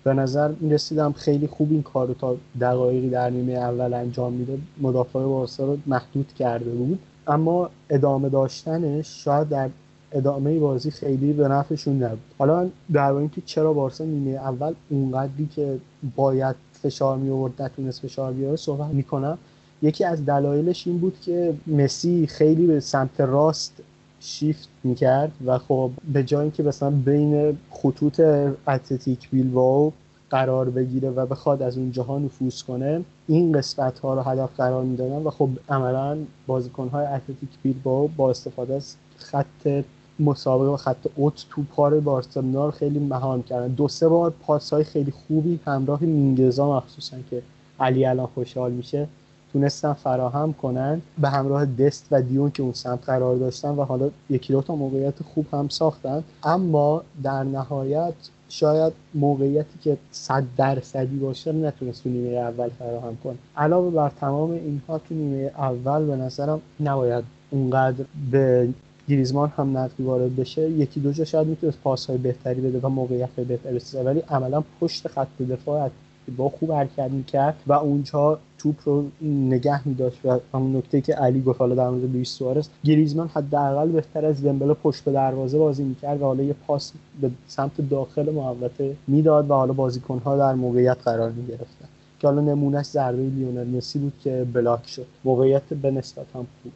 به نظر می‌رسیدم خیلی خوب این کار رو تا دقایقی در نیمه اول انجام میده مدافع بارسا رو محدود کرده بود. اما ادامه داشتنش شاید در ادامه بازی خیلی به نفعشون نبود. حالا در اینکه چرا بارسا نیمه اول اونقدری که باید فشار می آورد نتونست فشار بیاره صحبت می‌کنم. یکی از دلایلش این بود که مسی خیلی به سمت راست شیفت می‌کرد و خب به جای اینکه مثلا بین خطوط اتلتیک بیلباو قرار بگیره و بخواد از اونجاها نفوذ کنه این قسمت ها رو هدف قرار می‌دادن و خب عملا بازیکن های اتلتیک بیلباو با استفاده از خط مسابقه و خط اوت تو پار بارسلونا رو خیلی مهان کردن. دو سه بار پاس های خیلی خوبی همراه مینگزا مخصوصا که علی الان خوشحال میشه. تونستن فراهم کنن به همراه دست و دیون که اون سمت قرار داشتن و حالا یکی دو تا موقعیت خوب هم ساختن. اما در نهایت شاید موقعیتی که صد درصدی باشه نتونست تو نیمه اول فراهم کنه علاوه بر تمام اینها تو نیمه اول به نظرم نباید اونقدر به گریزمان هم نقدی وارد بشه. یکی دو جا شاید می‌تونست پاس های بهتری بده و موقعیت بهتری بسازه ولی عملا پشت خط دفاع با خوب حرکت می‌کرد و اونجا توپ رو نگه میداشت و همون نکته که علی گفت حالا در مورد لوئیس سوارز گریزمان حداقل بهتر از دمبله پشت به دروازه بازی می‌کرد و حالا یه پاس به سمت داخل محوطه می‌داد و حالا بازیکنها در موقعیت قرار می‌گرفتن. که حالا نمونهش ضربه لیونل مسی بود که block شد. موقعیت به نسبت هم خوب.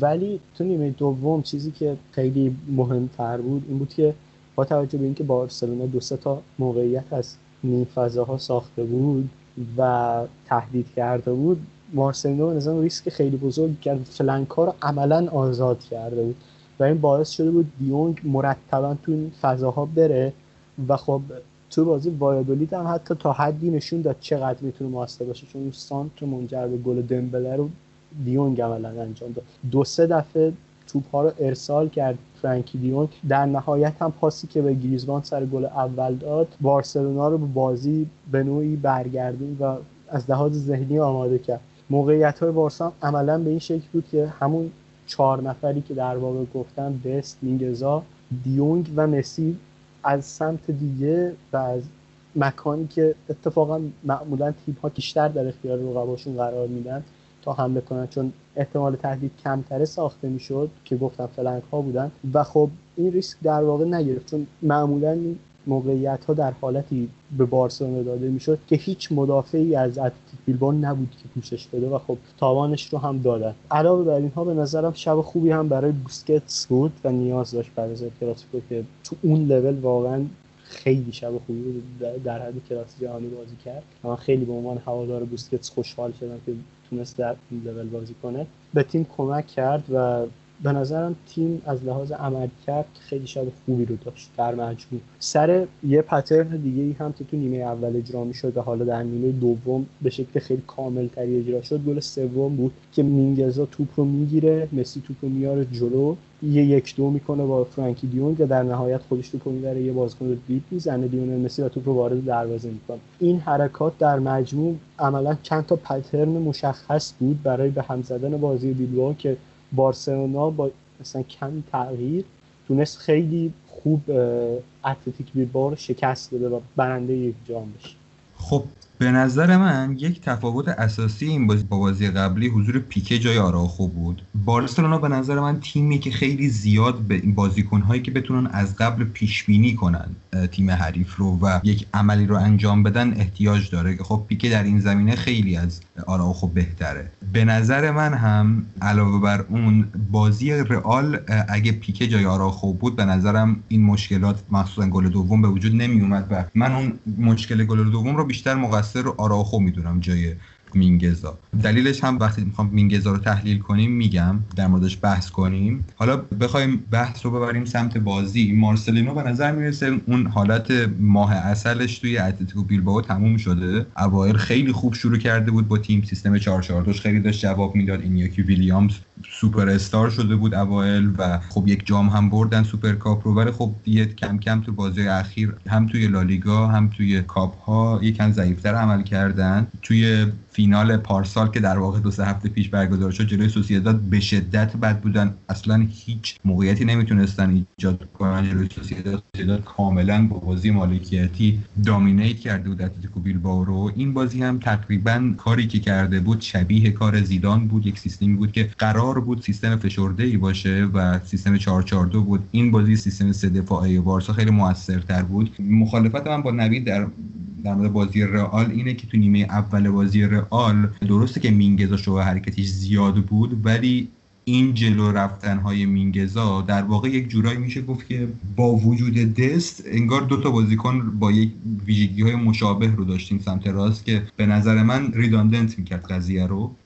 ولی تو نیمه دوم چیزی که خیلی مهمتر بود این بود که با توجه به اینکه بارسلونا دو سه تا موقعیت از نیم فضاها ساخته بود و تهدید کرده بود مارسلینو به نظرم ریسک خیلی بزرگ کرد. flank ها رو عملا آزاد کرده بود و این باعث شده بود دیونگ مرتبا تو این فضاها بره و خب تو بازی وایادولید هم حتی تا حدی نشون داد چقدر می‌تونه موثر باشه. چون سانت منجر به گل دمبله رو دیونگ عملا انجام داد. دو سه دفعه توپ ها رو ارسال کرد. فرانکی دیون در نهایت هم پاسی که به گریزمان سر گل اول داد بارسلونا رو به بازی به نوعی برگردون و از لحاظ ذهنی آماده کرد. موقعیت های بارسا عملا به این شکل بود که همون چهار نفری که در واقع گفتن بست مینگزا دیونگ و مسی از سمت دیگه و از مکانی که اتفاقا معمولا تیم ها بیشتر در اختیار رقباشون قرار میدن. تا حمله کنن چون احتمال تهدید کمتره ساخته می‌شد که گفتم فلنک ها بودن. و خب این ریسک در واقع نگرفت چون معمولا موقعیت ها در حالتی به بارسلونا داده می‌شد که هیچ مدافعی از اتلتیک بیلبائو نبود که پوشش بده و خب تاوانش رو هم دادن. علاوه بر اینها به نظرم شب خوبی هم برای بوسکتس بود و نیاز داشت برای کلاسیکو که تو اون لول واقعا خیلی شب خوبی در حد کلاس جهانی بازی کرد. من خیلی به عنوان هوادار بوسکتس خوشحال شدم که تونست در این لول بازی کنه. به تیم کمک کرد و به نظرم تیم از لحاظ عمل کرد خیلی شب خوبی رو داشت در مجموع. سر یه پترن دیگه ای هم که تو نیمه اول اجرا شد و حالا در نیمه دوم به شکل خیلی کامل تری اجرا شد گل سوم بود که مینگزا توپ رو می‌گیره مسی توپ رو میاره جلو یه یک دو می‌کنه با فرانکی دیونگ که در نهایت خودش توپ می‌بره یه بازیکن رو دریبل می‌زنه لیونل مسی و توپ رو وارد دروازه می‌کنه. این حرکات در مجموع عملا چند تا pattern مشخص بود برای به هم زدن بازی بیلبائو که بارسلونا با مثلا کمی تغییر تونست خیلی خوب اتلتیک بیلبائو رو شکست بده و برنده یک جام بشه. خب به نظر من یک تفاوت اساسی این بازی با بازی قبلی حضور پیکه جای آرائوخو بود. بارسلونا به نظر من تیمی که خیلی زیاد به این بازیکنهایی که بتونن از قبل پیش بینی کنن تیم حریف رو و یک عملی رو انجام بدن احتیاج داره. که خب پیکه در این زمینه خیلی از آراخو بهتره. به نظر من هم علاوه بر اون بازی رئال اگه پیکه جای آراخو بود به نظرم این مشکلات مخصوصا گل دوم به وجود نمی اومد و من اون مشکل گل دوم رو بیشتر مقصر رو آراخو می‌دونم جای مینگزا. دلیلش هم وقتی می‌خوام مینگزا رو تحلیل کنیم میگم در موردش بحث کنیم. حالا بخوایم بحث رو ببریم سمت بازی. مارسلینو به نظر می‌رسه اون حالت ماه عسلش توی اتلتیکو بیلبائو تموم شده. اوایل خیلی خوب شروع کرده بود با تیم سیستم 442 خیلی داشت جواب می‌داد. اینیاکی ویلیامز سوپر استار شده بود اوایل و خب یک جام هم بردن سوپر کاپ رو. ولی خب دیگه کم کم تو بازی اخیر هم توی لالیگا هم توی کاپ ها یکم ضعیفتر عمل کردن. توی فینال پارسال که در واقع دو سه هفته پیش برگزار شد جلوی سوسییداد به شدت بد بودن. اصلا هیچ موقعیتی نمی‌تونستن ایجاد کنن. جلوی سوسییداد سوسییداد کاملا با بازی مالکیتی dominate کرده بود اتلتیکو بیلبائو رو. این بازی هم تقریبا کاری که کرده بود شبیه کار زیدان بود. یک سیستمی بود که قرار بود سیستم فشرده ای باشه و سیستم 442 بود. این بازی سیستم سه دفاعی بارسا خیلی موثرتر بود. مخالفت من با نوید در در مورد بازی رئال اینه که تو نیمه اول بازی رئال درسته که مینگزا شو حرکتیش زیاد بود ولی این جلو رفتن های مینگزا در واقع یک جورایی میشه گفت که با وجود دست انگار دو تا بازیکن با یک ویژگی های مشابه رو داشتیم سمت راست که به نظر من ریداندنت می‌کرد قضیه رو.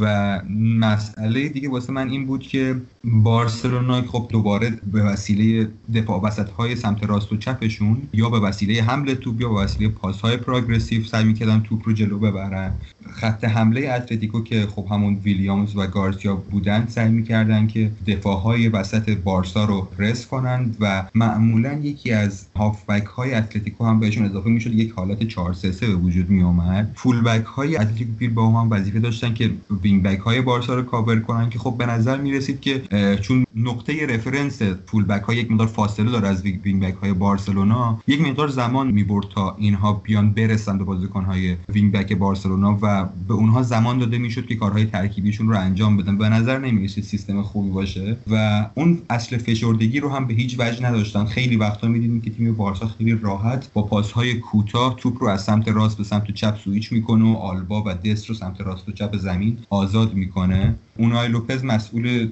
و مسئله دیگه واسه من این بود که بارسلونا خب دوباره به وسیله دفاع وسط های سمت راست و چپشون یا به وسیله حمله توپ یا به وسیله پاس های پروگرسیو سعی می‌کردن توپ رو جلو ببرن. خط حمله اتلتیکو که خب همون ویلیامز و گارسیا بودن سعی می‌کردن که دفاع های وسط بارسا رو رس کنند و معمولا یکی از هافبک های اتلتیکو هم بهشون اضافه می‌شد. یک حالت 4 3 به وجود می اومد فول بک های اتلتیکو با هم وظیفه داشتن که wing-back های بارسا رو کاور کنن که خب به نظر می رسید که چون نقطه reference full-back ها یک مقدار فاصله داره از wing-back های بارسلونا. یک مقدار زمان می برد تا اینها بیان برسن به بازیکن های wing-back بارسلونا و به اونها زمان داده می‌شد که کارهای ترکیبیشون رو انجام بدن. به نظر نمی رسید سیستم خوبی باشه و اون اصل فشردگی رو هم به هیچ وجه نداشتن. خیلی وقتا می‌دیدیم که تیم بارسا خیلی راحت با پاسهای کوتاه توپ رو از سمت راست به سمت چپ سویچ می‌کنه و آلبا و دست سمت راست و چپ زمین آزاد می‌کنه. اونای لوپز مسئول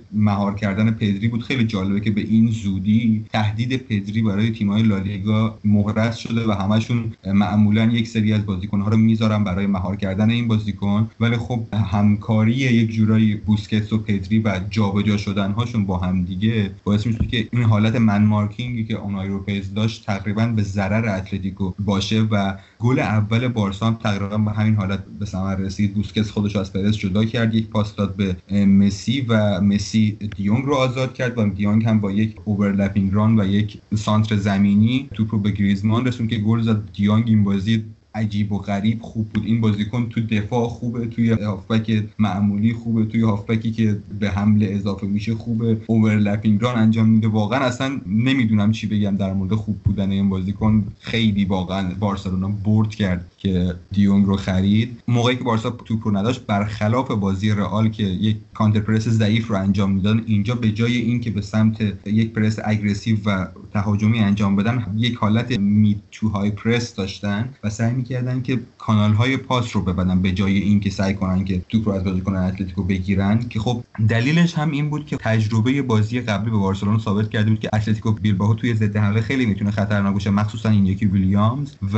کردن پدری بود. خیلی جالبه که به این زودی تهدید پدری برای تیم‌های لالیگا مهرس شده و همشون معمولا یک سری از بازیکن‌ها رو می‌ذارن برای مهار کردن این بازیکن. ولی خب همکاری یک جورایی بوسکتس و پدری و جابجا شدن هاشون با هم دیگه باعث میشه که این حالت من مارکینگی که اونای لوپز داشت تقریبا به ضرر اتلتیکو باشه و گل اول بارسا تقریبا به همین حالت به ثمر رسید. بوسکتس خودش از پرس جدا کرد. یک پاس داد به مسی و مسی دیونگ رو آزاد کرد و دیونگ هم با یک overlapping run و یک سانتر زمینی توپ رو به گریزمان رسون که گل زد. دیونگ این بازی عجیب و غریب خوب بود. این بازیکن تو دفاع خوبه توی هافبک معمولی خوبه توی هافبکی که به حمله اضافه میشه خوبه. overlapping run انجام میده. واقعا اصلا نمی‌دونم چی بگم در مورد خوب بودن این بازیکن. خیلی واقعا بارسلونا برد کرد. که دیونگ رو خرید موقعی که بارسا توپ رو نداشت برخلاف بازی رئال که یک counter-press ضعیف رو انجام می‌دادن اینجا به جای اینکه به سمت یک press aggressive و تهاجمی انجام بدن یک حالت mid to high press داشتن و سعی می‌کردن که کانال های پاس رو ببندن به جای اینکه سعی کنن که توپ رو از بازیکن اتلتیکو بگیرن. که خب دلیلش هم این بود که تجربه بازی قبلی به بارسلونا ثابت کرده بود که اتلتیکو بیلبائو توی ضد حمله خیلی می‌تونه خطرناک باشه مخصوصا اینیاکی ویلیامز. و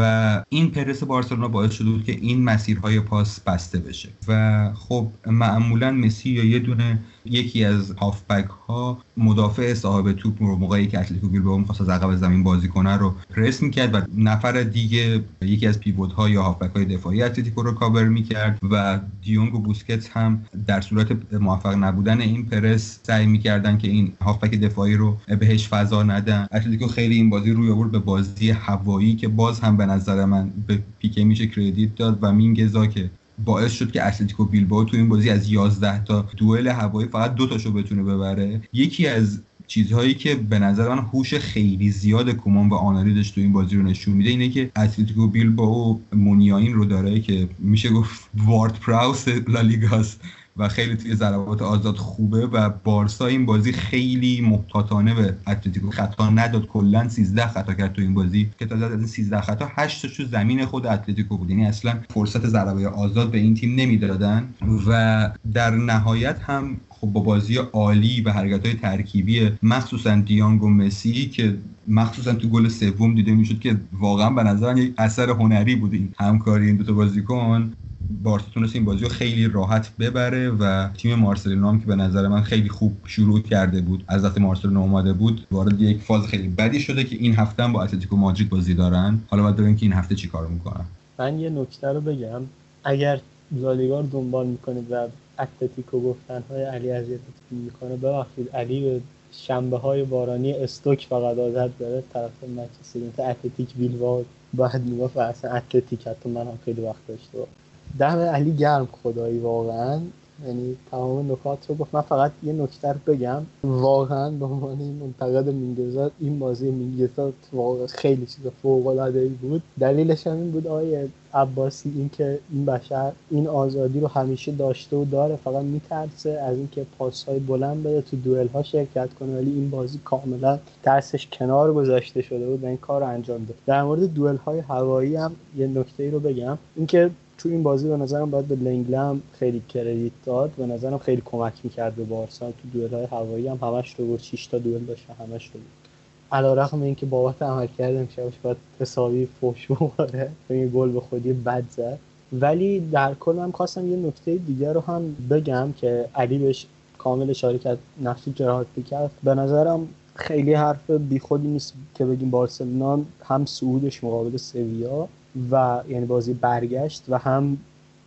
این پرس بارسلونا باعث شده بود که این مسیرهای پاس بسته بشه. و خب معمولا مسی یا یه دونه یکی از هافبک ها مدافع صاحب توپ رو موقعی که اتلتیکو بیلبائو می‌خواست از عقب زمین بازی کنه رو پرس می‌کرد و نفر دیگه یکی از pivot ها یا هافبک های دفاعی اتلتیکو رو کاور می‌کرد و دیونگ و بوسکتس هم در صورت موفق نبودن این پرس سعی می‌کردن که این هافبک دفاعی رو بهش فضا ندن. اتلتیکو خیلی این بازی روی آورد به بازی هوایی که باز هم به نظر من به پیکه میشه credit داد و مینگزا که باعث شد که اتلتیکو بیلبائو تو این بازی از 11 تا دوئل هوایی فقط دو تاشو بتونه ببره. یکی از چیزهایی که به نظر من هوش خیلی زیاد کومان و آناری داشت تو این بازی رو نشون میده اینه که اتلتیکو بیلبائو مونیاین رو داره که میشه گفت وارد پراوس لالیگاست. و خیلی توی ضربات آزاد خوبه و بارسا این بازی خیلی محتاطانه به اتلتیکو خطا نداد. کلا 13 خطا کرد تو این بازی که تا از این 13 خطا 8 تاش تو زمین خود اتلتیکو بود. یعنی اصلا فرصت ضربه آزاد به این تیم نمی‌دادن و در نهایت هم خب با بازی عالی و حرکت های ترکیبی مخصوصا دیانگ و مسی که مخصوصا تو گل سوم دیده می‌شد که واقعا به نظر یک اثر هنری بود این همکاری این دو تا بازیکن. بارسا تونست این بازی رو خیلی راحت ببره و تیم مارسلینو هم که به نظر من خیلی خوب شروع کرده بود از وقتی مارسلینو اومده بود وارد یک فاز خیلی بدی شده که این هفته هم با اتلتیکو مادرید بازی دارن. حالا باید ببینیم که این هفته چیکار می‌کنن. من یه نکته رو بگم. اگر لالیگا رو دنبال می‌کنید و اتلتیکو گفتن های علی اذیتتون می‌کنه ببخشید علی به شنبه های بارانی استوک فقط عادت داره طرف منچستر اتلتیک بیلبائو. باید می‌گفت اصلا اتلتیک حتی من هم خیلی وقت داشته دم علی گرم خدایی واقعا. یعنی تمام نکات رو گفت. من فقط یه نکته بگم. واقعا به عنوان منتقد مینگزا این بازی مینگزا واقعا خیلی چیز فوق العاده بود. دلیلش هم این بود آیه عباسی اینکه این بشر این آزادی رو همیشه داشته و داره. فقط میترسه از اینکه پاس های بلند بده تو دوئل ها شرکت کنه. ولی این بازی کاملا ترسش کنار گذاشته شده بود و این کار رو انجام داد. در مورد دوئل های هوایی هم یه نکته رو بگم. اینکه تو این بازی به نظرم باید به لنگلم خیلی کردیت داد. به نظرم خیلی کمک می‌کرد به بارسا. تو دوئل های هوایی هم همش رو بود 6 تا دوئل داشت همش رو بود علا رقم اینکه بابت عمل کرده امشبش باید حسابی فوش بخوره. یه گل به خودی بد زد. ولی در کل من خواستم یه نکته دیگر رو هم بگم که علی بهش کامل اشاره کرد نفسی جراحت کرد به نظرم خیلی حرف بیخودی نیست که بگیم بارسلونا هم سعودش مقابل سویا. و یعنی بازی برگشت و هم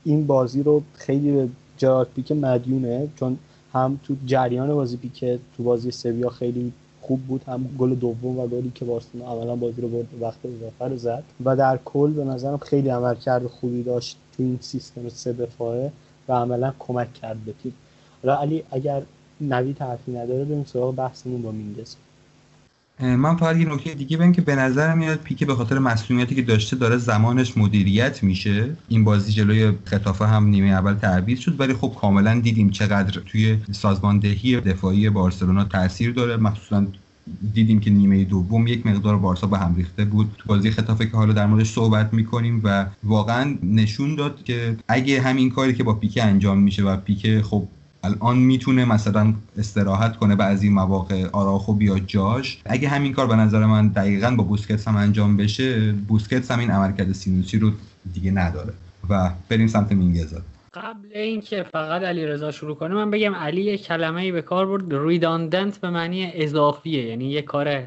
این بازی رو خیلی به جرارد پیک مدیونه چون هم تو جریان بازی پیک تو بازی سویا خیلی خوب بود هم گل دوم و گلی که بارسلونا اولا بازی رو برد وقت اضافه رو زد و در کل به نظرم خیلی عملکرد خوبی داشت تو این سیستم سه دفاعه و عملا کمک کرد به تیم. حالا علی اگر نوی حرفی نداره بریم سراغ بحثمون با مینگز. من فقط یه نکته دیگه بگم که به نظر میاد پیکه به خاطر مسئولیتی که داشته داره زمانش مدیریت میشه. این بازی جلوی خطافه هم نیمه اول تعویض شد ولی خب کاملا دیدیم چقدر توی سازماندهی دفاعی بارسلونا تاثیر داره. مخصوصا دیدیم که نیمه دوم یک مقدار بارسا به هم ریخته بود. تو بازی خطافه که حالا در موردش صحبت می‌کنیم و واقعا نشون داد که اگه همین کاری که با پیکه انجام میشه و پیکه خب الان می‌تونه مثلا استراحت کنه بعضی مواقع آراخو بیا جاش. اگه همین کار به نظر من دقیقا با بوسکتس هم انجام بشه بوسکتس هم این عملکرد سینوسی رو دیگه نداره و بریم سمت مینگزا. قبل اینکه فقط علی رضا شروع کنه من بگم علی یه کلمه ای به کار برد. ریداندنت به معنی اضافیه یعنی یه کار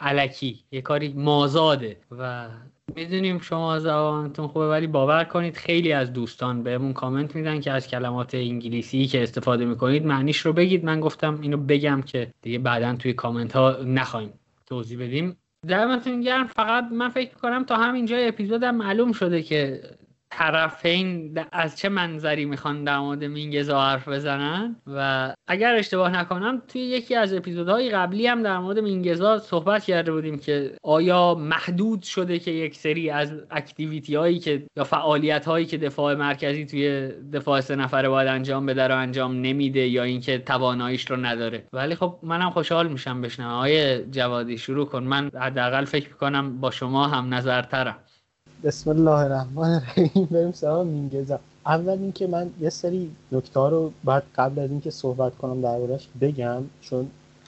علکی یه کاری مازاده. و می‌دونیم شما زبانتون خوبه ولی باور کنید خیلی از دوستان بهمون کامنت میدن که از کلمات انگلیسی که استفاده می‌کنید معنیش رو بگید. من گفتم اینو بگم که دیگه بعدا توی کامنت ها نخوایم توضیح بدیم. دمتون گرم. فقط من فکر می‌کنم تا همینجا اپیزودم معلوم شده که طرفین از چه منظری می‌خوان در مورد مینگزا حرف بزنن؟ و اگر اشتباه نکنم توی یکی از اپیزودهای قبلی هم در مورد مینگزا صحبت کرده بودیم که آیا محدود شده که یک سری از اکتیویتی هایی که یا فعالیت هایی که دفاع مرکزی توی دفاع سه نفره باید انجام بده رو انجام نمیده یا اینکه تواناییش رو نداره. ولی خب منم خوشحال میشم بشنم آقای جوادی شروع کن. من حداقل فکر می‌کنم با شما هم نظرترم. بسم الله الرحمن الرحیم. بریم سراغ مینگزا اول اینکه من یه سری نکته رو بعد قبل از اینکه صحبت کنم دربارش بگم چون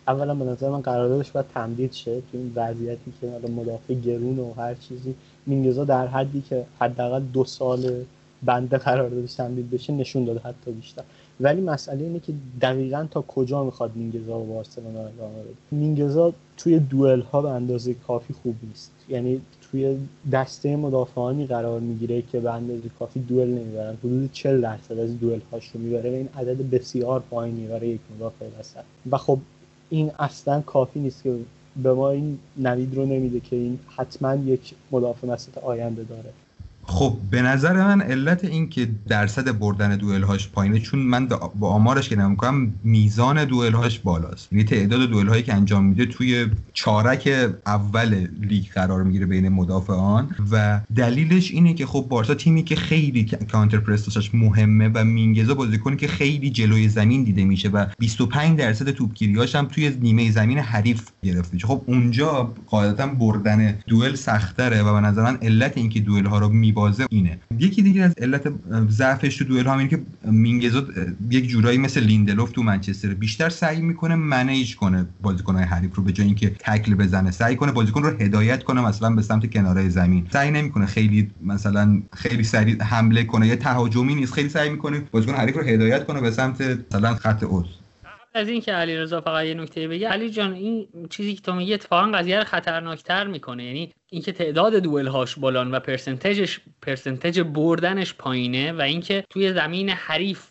اولا به نظر من قراردادش باید تمدید شه تو این وضعیتی که حالا مدافع گرون و هر چیزی. مینگزا در حدی که حداقل دو سال بنده قراردادش تمدید بشه نشون داده حتی بیشتر. ولی مسئله اینه که دقیقا تا کجا می‌خواد مینگزا و بارسلونا ادامه بده. مینگزا توی دوئل ها به اندازه کافی خوب نیست. یعنی توی دسته مدافعانی قرار می‌گیره که به اندازه کافی دوئل نمی‌برن. حدود 40 درصد از دوئل هاش رو می‌بره و این عدد بسیار پایینی برای یک مدافع وسط. و خب این اصلا کافی نیست که به ما این نوید رو نمیده که این حتما یک مدافع وسط آینده داره. خب به نظر من علت این که درصد بردن دوئل هاش پایینه چون من با آمارش که نمی‌کنم میزان دوئل هاش بالاست. یعنی تعداد دوئل هایی که انجام میده توی چارک اول لیگ قرار می‌گیره بین مدافعان و دلیلش اینه که خب بارسا تیمی که خیلی counter-press توش مهمه و مینگزا بازیکنی که خیلی جلوی زمین دیده میشه و 25 درصد توپگیریاش هم توی نیمه زمین حریف گرفته میشه. خب اونجا قاعدتا بردن دوئل سختره و به نظر من علت اینکه دوئل ها رو می بازه اینه. یکی دیگه از علت ضعفش تو دوئل همینه که مینگزا یک جورایی مثل لیندلوف تو منچستر بیشتر سعی می‌کنه manage کنه بازیکنهای حریف رو به جای اینکه تکل بزنه سعی کنه بازیکن رو هدایت کنه مثلا به سمت کناره زمین. سعی نمی‌کنه خیلی مثلا خیلی سریع حمله کنه یا تهاجمی نیست. خیلی سعی می‌کنه بازیکن حریف رو هدایت کنه به سمت مثلا خط اوست از این که علی رضا فقط یه نکته بگه علی جان این چیزی که تو میگی اتفاقا قضیه رو خطرناکتر می‌کنه. یعنی اینکه تعداد دوئل هاش بالان و پرسنتجش پرسنتج بردنش پایینه و اینکه توی زمین حریف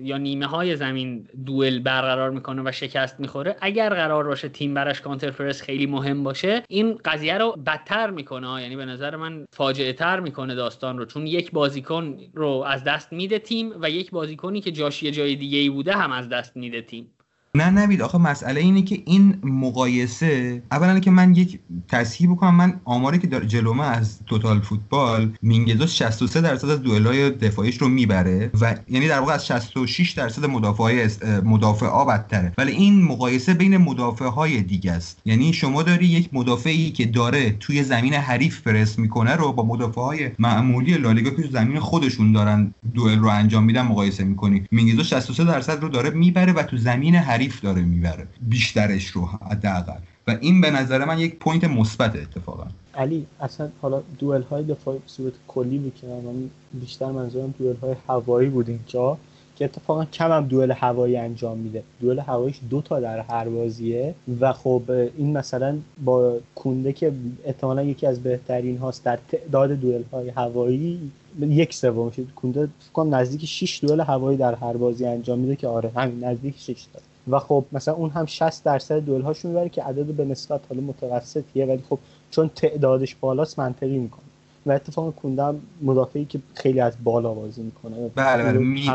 یا نیمه های زمین دوئل برقرار می‌کنه و شکست می‌خوره اگر قرار باشه تیم براش کانتر پرس خیلی مهم باشه این قضیه رو بدتر می‌کنه. یعنی به نظر من فاجعه تر می‌کنه داستان رو. چون یک بازیکن رو از دست میده تیم و یک بازیکنی که جاش یه جای دیگه ای بوده هم از دست میده تیم. نه نوید آخه مسئله اینه که این مقایسه اولا که من یک تصحیح بکنم من آماری که جلومه از توتال فوتبال مینگزا 63 درصد از دوئل‌های دفاعیش رو می‌بره و یعنی در واقع از 66 درصد مدافعای مدافعا بدتره. ولی این مقایسه بین مدافع های دیگه است. یعنی شما داری یک مدافعی که داره توی زمین حریف پرس می‌کنه رو با مدافع های معمولی لالیگا که زمین خودشون دارن دوئل رو انجام میدن مقایسه می‌کنی. مینگزا 63 درصد رو داره می‌بره و تو زمین حریف حریف داره می‌بره بیشترش رو حداقل. و این به نظر من یک point مثبت اتفاقا. علی اصلا حالا دوئل های دفاعی به صورت کلی می‌کنم من بیشتر منظورم دوئل های هوایی بود اینجا که اتفاقا کم هم دوئل هوایی انجام میده. دوئل هواییش دو تا در هر بازیه و خب این مثلا با کونده که احتمالا یکی از بهترین هاست در تعداد دوئل های هوایی یک سوم شد کونده فکر نزدیک 6 دوئل هوایی در هر بازی انجام میده که آره همین نزدیک 6 تا. و خب مثلا اون هم 60 درصد دوئل هاشون می‌بره که عدد به نسبت حالا متوسطیه ولی خب چون تعدادش بالاست منطقی می‌کنه. و اتفاق کندم مدافعی که خیلی از بالا بازی می‌کنه. بله بله. می...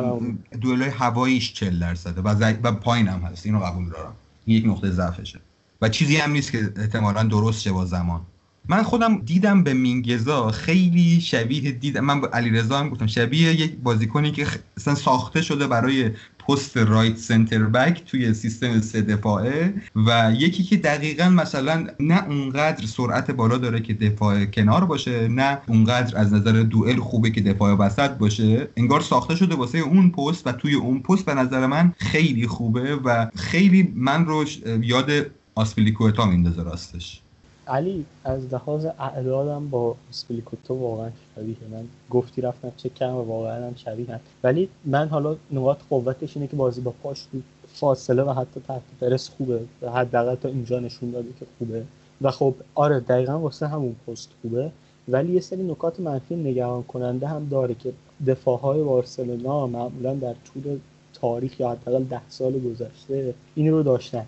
دوئل هواییش 40 درصده و, زی... و پایین هم هست. اینو قبول دارم. یک نقطه ضعفشه. و چیزی هم نیست که احتمالا درست شه با زمان. من خودم دیدم به مینگزا خیلی شبیه دیدم. من علیرضا هم گفتم شبیه یک بازیکنی که اصلا ساخته شده برای پست رایت سنتر بک توی سیستم سه دفاعه و یکی که دقیقا مثلا نه اونقدر سرعت بالا داره که دفاع کنار باشه نه اونقدر از نظر دوئل خوبه که دفاع وسط باشه. انگار ساخته شده واسه اون پست و توی اون پست به نظر من خیلی خوبه و خیلی من رو یاد آسپلیکوتا میندازه راستش. علی از لحاظ اعدادم با اسپلیکوتو واقعا شبیه من. گفتی رفتم چک کردم و واقعا هم شبیه. ولی من حالا نقاط قوتش اینه که بازی با پاش تو فاصله و حتی تحت پرس خوبه. و حداقل تا اینجا نشون داده که خوبه. و خب آره دقیقا واسه همون پست خوبه. ولی یه سری نکات منفی نگران کننده هم داره که دفاع های بارسلونا معمولا در طول تاریخ یا حداقل ده سال گذشته این رو داشتن.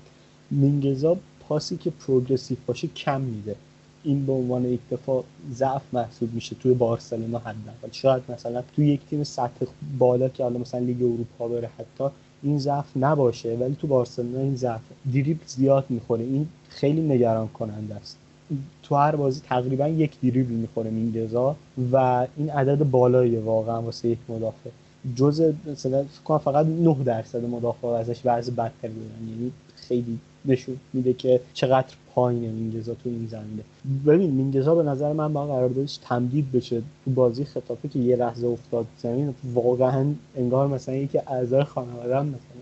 مینگزا پاسی که پروگرسیو باشه کم میده. این به عنوان یک دفاع ضعف محسوب میشه توی بارسلونا حداقل. شاید مثلا توی یک تیم سطح بالا که حالا مثلا لیگ اروپا بره حتی این ضعف نباشه ولی تو بارسلونا این ضعف دریبل زیاد می‌خوره. این خیلی نگران کننده است. تو هر بازی تقریبا یک دریبل می‌خوره مینگزا و این عدد بالایی واقعا واسه یک مدافع. جزء مثلا فقط 9 درصد مدافع ازش وضع بدتر یعنی خیلی نشون میده که چقدر پایین مینگزا تو این زمینه. ببین مینگزا به نظر من با قراردادش تمدید بشه. تو بازی خطافه که یه لحظه افتاد زمین واقعا انگار مثلا یکی اعضای خانواده مثلا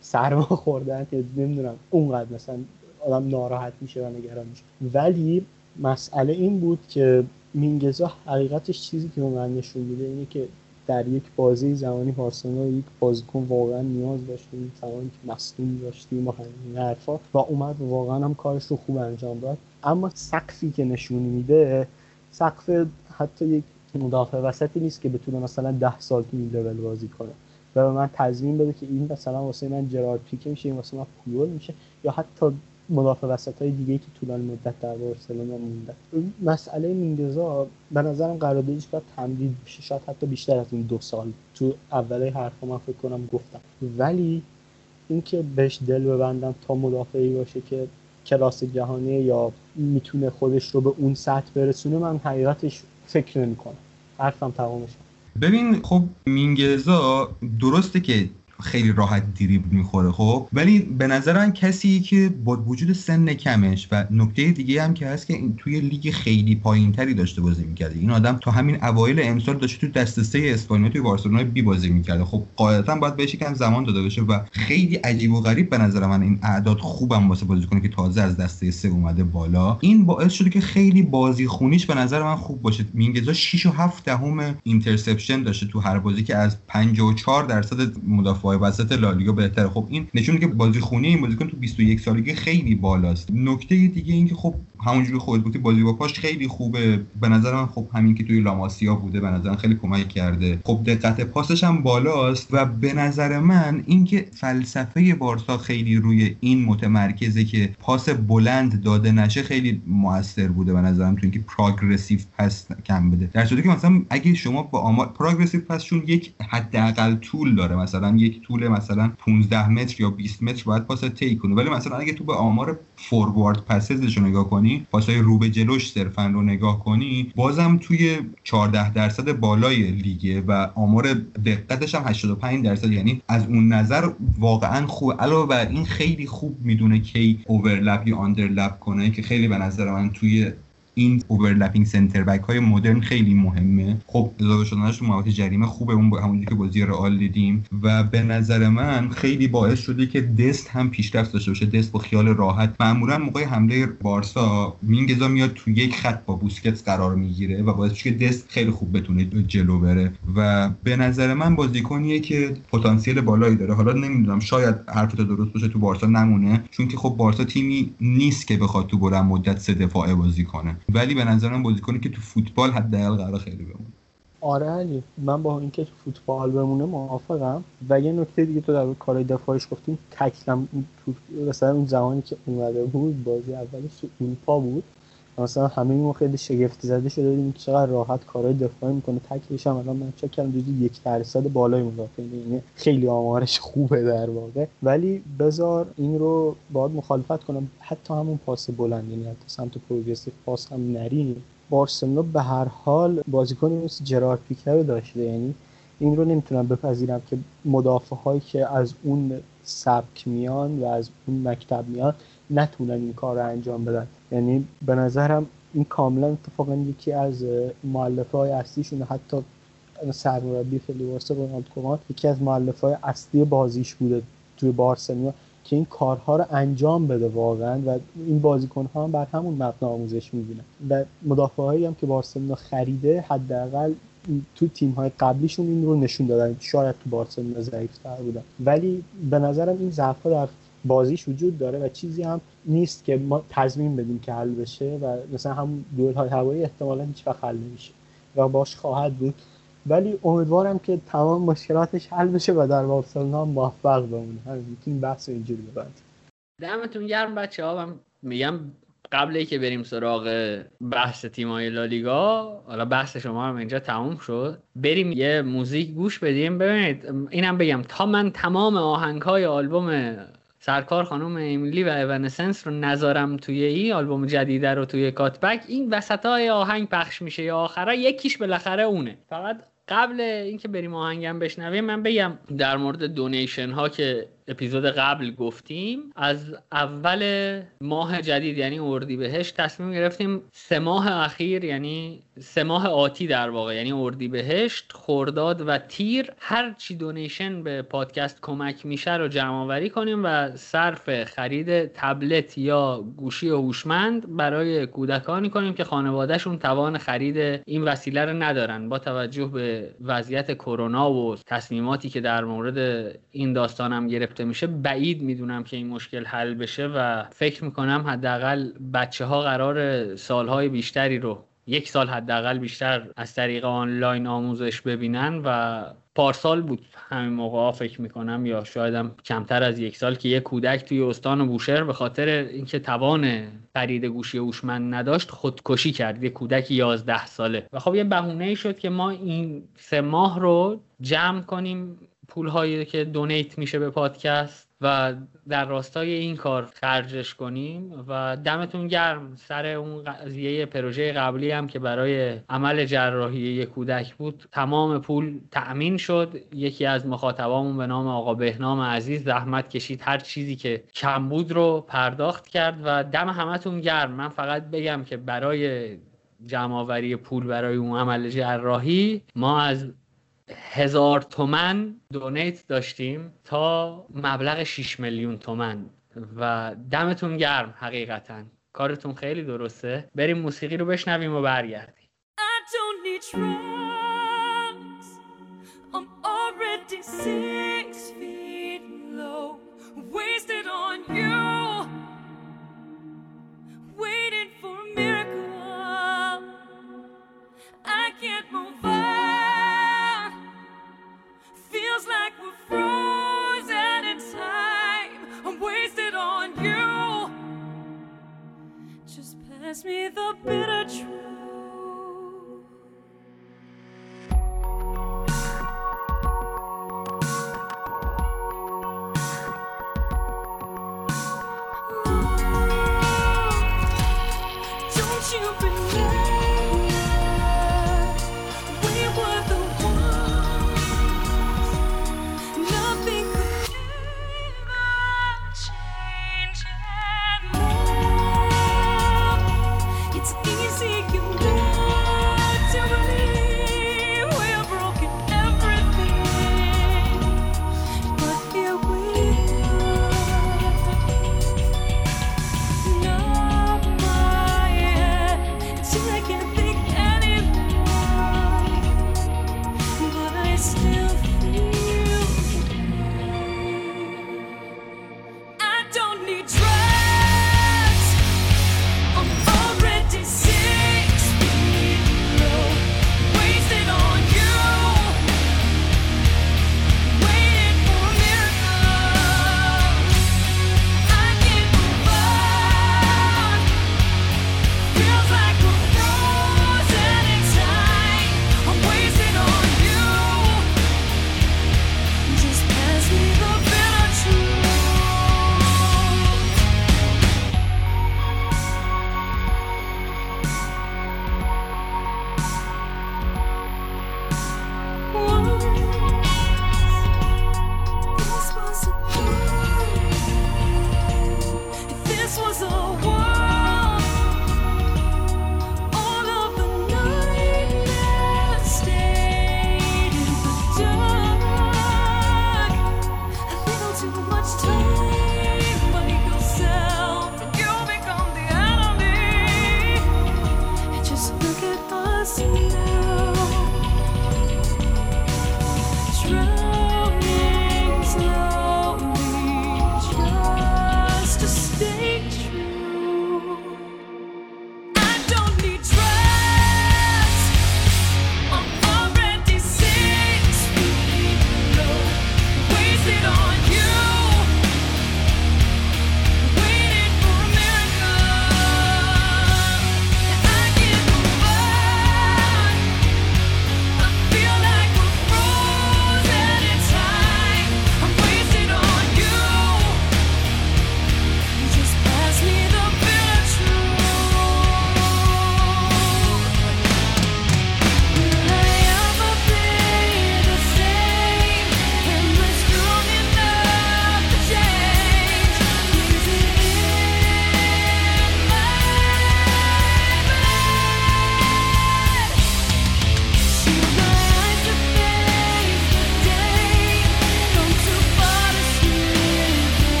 سرما [LAUGHS] خوردن که نمی‌دونم اونقدر مثلا آدم ناراحت میشه و نگران میشه. ولی مسئله این بود که مینگزا حقیقتش چیزی که به نشون میده اینه که در یک بازی زمانی بارسلونا یک بازیکن واقعا نیاز داشتیم زمانی که مصدوم داشتیم و همین حرفا و اومد واقعا هم کارش رو خوب انجام داد. اما سقفی که نشون میده سقف حتی یک مدافع وسطی نیست که بتونه مثلا ده سال تو این لول بازی کنه. و به من تضمین بده که این مثلا واسه من جرارد پیکه میشه این واسه من پویول میشه یا حتی مدافع وسط های دیگه که طولانی مدت در بارسلونا مونده. مسئله میندزا به نظرم قراردادش باید تمدید بشه. شاید حتی بیشتر از این دو سال. تو اول حرف من فکر کنم گفتم. ولی اینکه بهش دل ببندم تا مدافعی باشه که کلاس جهانی یا می‌تونه خودش رو به اون سطح برسونه من حقیقتش فکر نمی کنم حرفم تمامش ببین خب مینگزا درسته که خیلی راحت دریبل می‌خوره خب؟ ولی به نظر کسی که با وجود سن کمش و نکته دیگه هم که هست که توی لیگ خیلی پایین تری داشته بازی می‌کرده. این آدم تا همین اوایل امسال داشته تو دسته سه اسپانیا توی بارسلونا بی بازی می‌کرده. خب قاعدتا باید بهش یکم زمان داده بشه و خیلی عجیب و غریب به نظر من این اعداد خوبم واسه کسی که تازه از دسته سه اومده بالا. این باعث شده که خیلی بازی خونیش به نظر من خوب باشه. مینگزا 6 و 7 دهم interception داشته تو هر بازی که از 54 درصد مدافع دفاع وسط لالیگا بهتره. خب این نشون که بازی خونی این بازیکن تو 21 سالگی خیلی بالاست. نکته دیگه این که خب همونجوری خود بودی بازی با پاش خیلی خوبه. به نظر من خب همین که توی لاماسیا بوده به نظر خیلی کمک کرده. خب دقت پاسش هم بالاست و به نظر من اینکه فلسفه بارسا خیلی روی این متمرکزه که پاس بلند داده نشه خیلی موثر بوده به نظرم تو اینکه پروگرسیو پس کم بده. در صورتی که مثلا اگه شما با آمار پروگرسیو پسشون یک حداقل طول داره. مثلا یک طول مثلا 15 متر یا 20 متر باید پاس طی کنه. ولی مثلا اگه تو به آمار فوروارد پسزش رو نگاه کنی پاسای رو به جلوش صرفا رو نگاه کنی بازم توی 14 درصد بالای لیگه و آمار دقتش هم 85 درصد. یعنی از اون نظر واقعا خوب. علاوه بر این خیلی خوب می‌دونه کی اوورلپ یا آندرلپ کنه که خیلی به نظر من توی این اوورلپینگ سنتر بک های مدرن خیلی مهمه. خب اضافه شدنش تو جریمه خوبه اون همونجوری که بازی رئال دیدیم. و به نظر من خیلی باعث شده که دست هم پیشرفت داشته باشه دست با خیال راحت. معمولا موقع حمله بارسا مینگزا میاد تو یک خط با بوسکتس قرار می‌گیره و باعث که دست خیلی خوب بتونه جلو بره. و به نظر من بازیکنیه که پتانسیل بالایی داره. حالا نمی‌دونم شاید حرفت درست باشه تو بارسا نمونه. چون که خب بارسا تیمی نیست که بخواد تو بلند مدت سه دفاعه بازی کنه. ولی به نظرم بازیکنی که تو فوتبال حداقل قرار خیلی بمونه. آره علی من با اینکه تو فوتبال بمونه موافقم. و یه نکته دیگه تو در کارهای دفاعش گفتیم تکلم مثلا اون زمانی که اومده بود بازی اولش تو اروپا بود. مثلا همه ما خیلی شگفتی زده شده بودیم. که چقدر راحت کارهای دفاعی می‌کنه. تکلیش هم الان من چک کردم جزو یک درصد بالای مدافع یعنی خیلی آمارش خوبه در واقع. ولی بذار این رو باید مخالفت کنم. حتی همون پاس بلند یعنی حتی سمت پروگرسیو پاس هم نریم. بارسلونا به هر حال بازیکنی مثل جرارد پیکر رو داشته. یعنی این رو نمی‌تونم بپذیرم که مدافع هایی که از اون سبک میان و از اون مکتب میان نتونن این کار رو انجام بدن. یعنی به نظرم این کاملا اتفاقا یکی از معلفه های اصلیشون حتی سرمربی فلیورسا رونالد کومان یکی از معلفه های اصلی بازیش بوده توی بارسلونا که این کارها رو انجام بده واقعا و این بازیکن ها هم بر همون مبنا آموزش می‌بینن. و مدافع هایی هم که بارسلونا خریده حداقل تو تیم های قبلیشون این رو نشون دادن. شاید تو بارسلونا ضعیفتر بودن. ولی به نظرم این ضعف در بازیش وجود داره و چیزی هم نیست که ما تضمین بدیم که حل بشه و مثلا هم دوئل های هوایی احتمالا هیچ وقت حل نمیشه و باش خواهد بود. ولی امیدوارم که تمام مشکلاتش حل بشه و در بارسلونا موفق بمونه. همین می‌تونیم بحث اینجوری ببندیم. دمتون گرم بچه ها. میگم قبل که بریم سراغ بحث تیمای لالیگا حالا بحث شما هم اینجا تموم شد. بریم یه موزیک گوش بدیم. ببینید اینم بگم تا من تمام آهنگ های آلبوم سرکار خانم امیلی و اونسنس رو نذارم توی این آلبوم جدیده رو توی کاتبک. این وسط های آهنگ پخش میشه یا آخره یکیش بالاخره اونه. فقط قبل اینکه بریم آهنگم بشنویم من بگم در مورد دونیشن ها که اپیزود قبل گفتیم از اول ماه جدید یعنی اردیبهشت تصمیم گرفتیم سه ماه اخیر یعنی سه ماه آتی در واقع یعنی اردیبهشت خرداد و تیر هر چی دونیشن به پادکست کمک میشه رو جمع آوری کنیم و صرف خرید تبلت یا گوشی هوشمند برای کودکانی کنیم که خانوادهشون توان خرید این وسیله رو ندارن. با توجه به وضعیت کرونا و تصمیماتی که در مورد این داستانم گرفت میشه. بعید می‌دونم که این مشکل حل بشه و فکر می‌کنم حداقل بچه ها قرار سالهای بیشتری رو یک سال حداقل بیشتر از طریق آنلاین آموزش ببینن و پارسال بود همین موقع فکر می‌کنم یا شایدم کمتر از یک سال که یک کودک توی استان بوشهر به خاطر اینکه توان خرید گوشی هوشمند نداشت خودکشی کرد. یک کودک 11 ساله. و خب یه بهونه شد که ما این سه ماه رو جمع کنیم پول هایی که دونیت میشه به پادکست و در راستای این کار خرجش کنیم و دمتون گرم. سر اون قضیه پروژه قبلی هم که برای عمل جراحی یک کودک بود تمام پول تأمین شد. یکی از مخاطبامون به نام آقا بهنام عزیز زحمت کشید هر چیزی که کم بود رو پرداخت کرد و دم همتون گرم. من فقط بگم که برای جمع پول برای اون عمل جراحی ما از هزار تومن دونیت داشتیم تا مبلغ 6 میلیون تومن. و دمتون گرم حقیقتا. کارتون خیلی درسته. بریم موسیقی رو بشنویم و برگردیم. Waiting for pass me the bitter truth.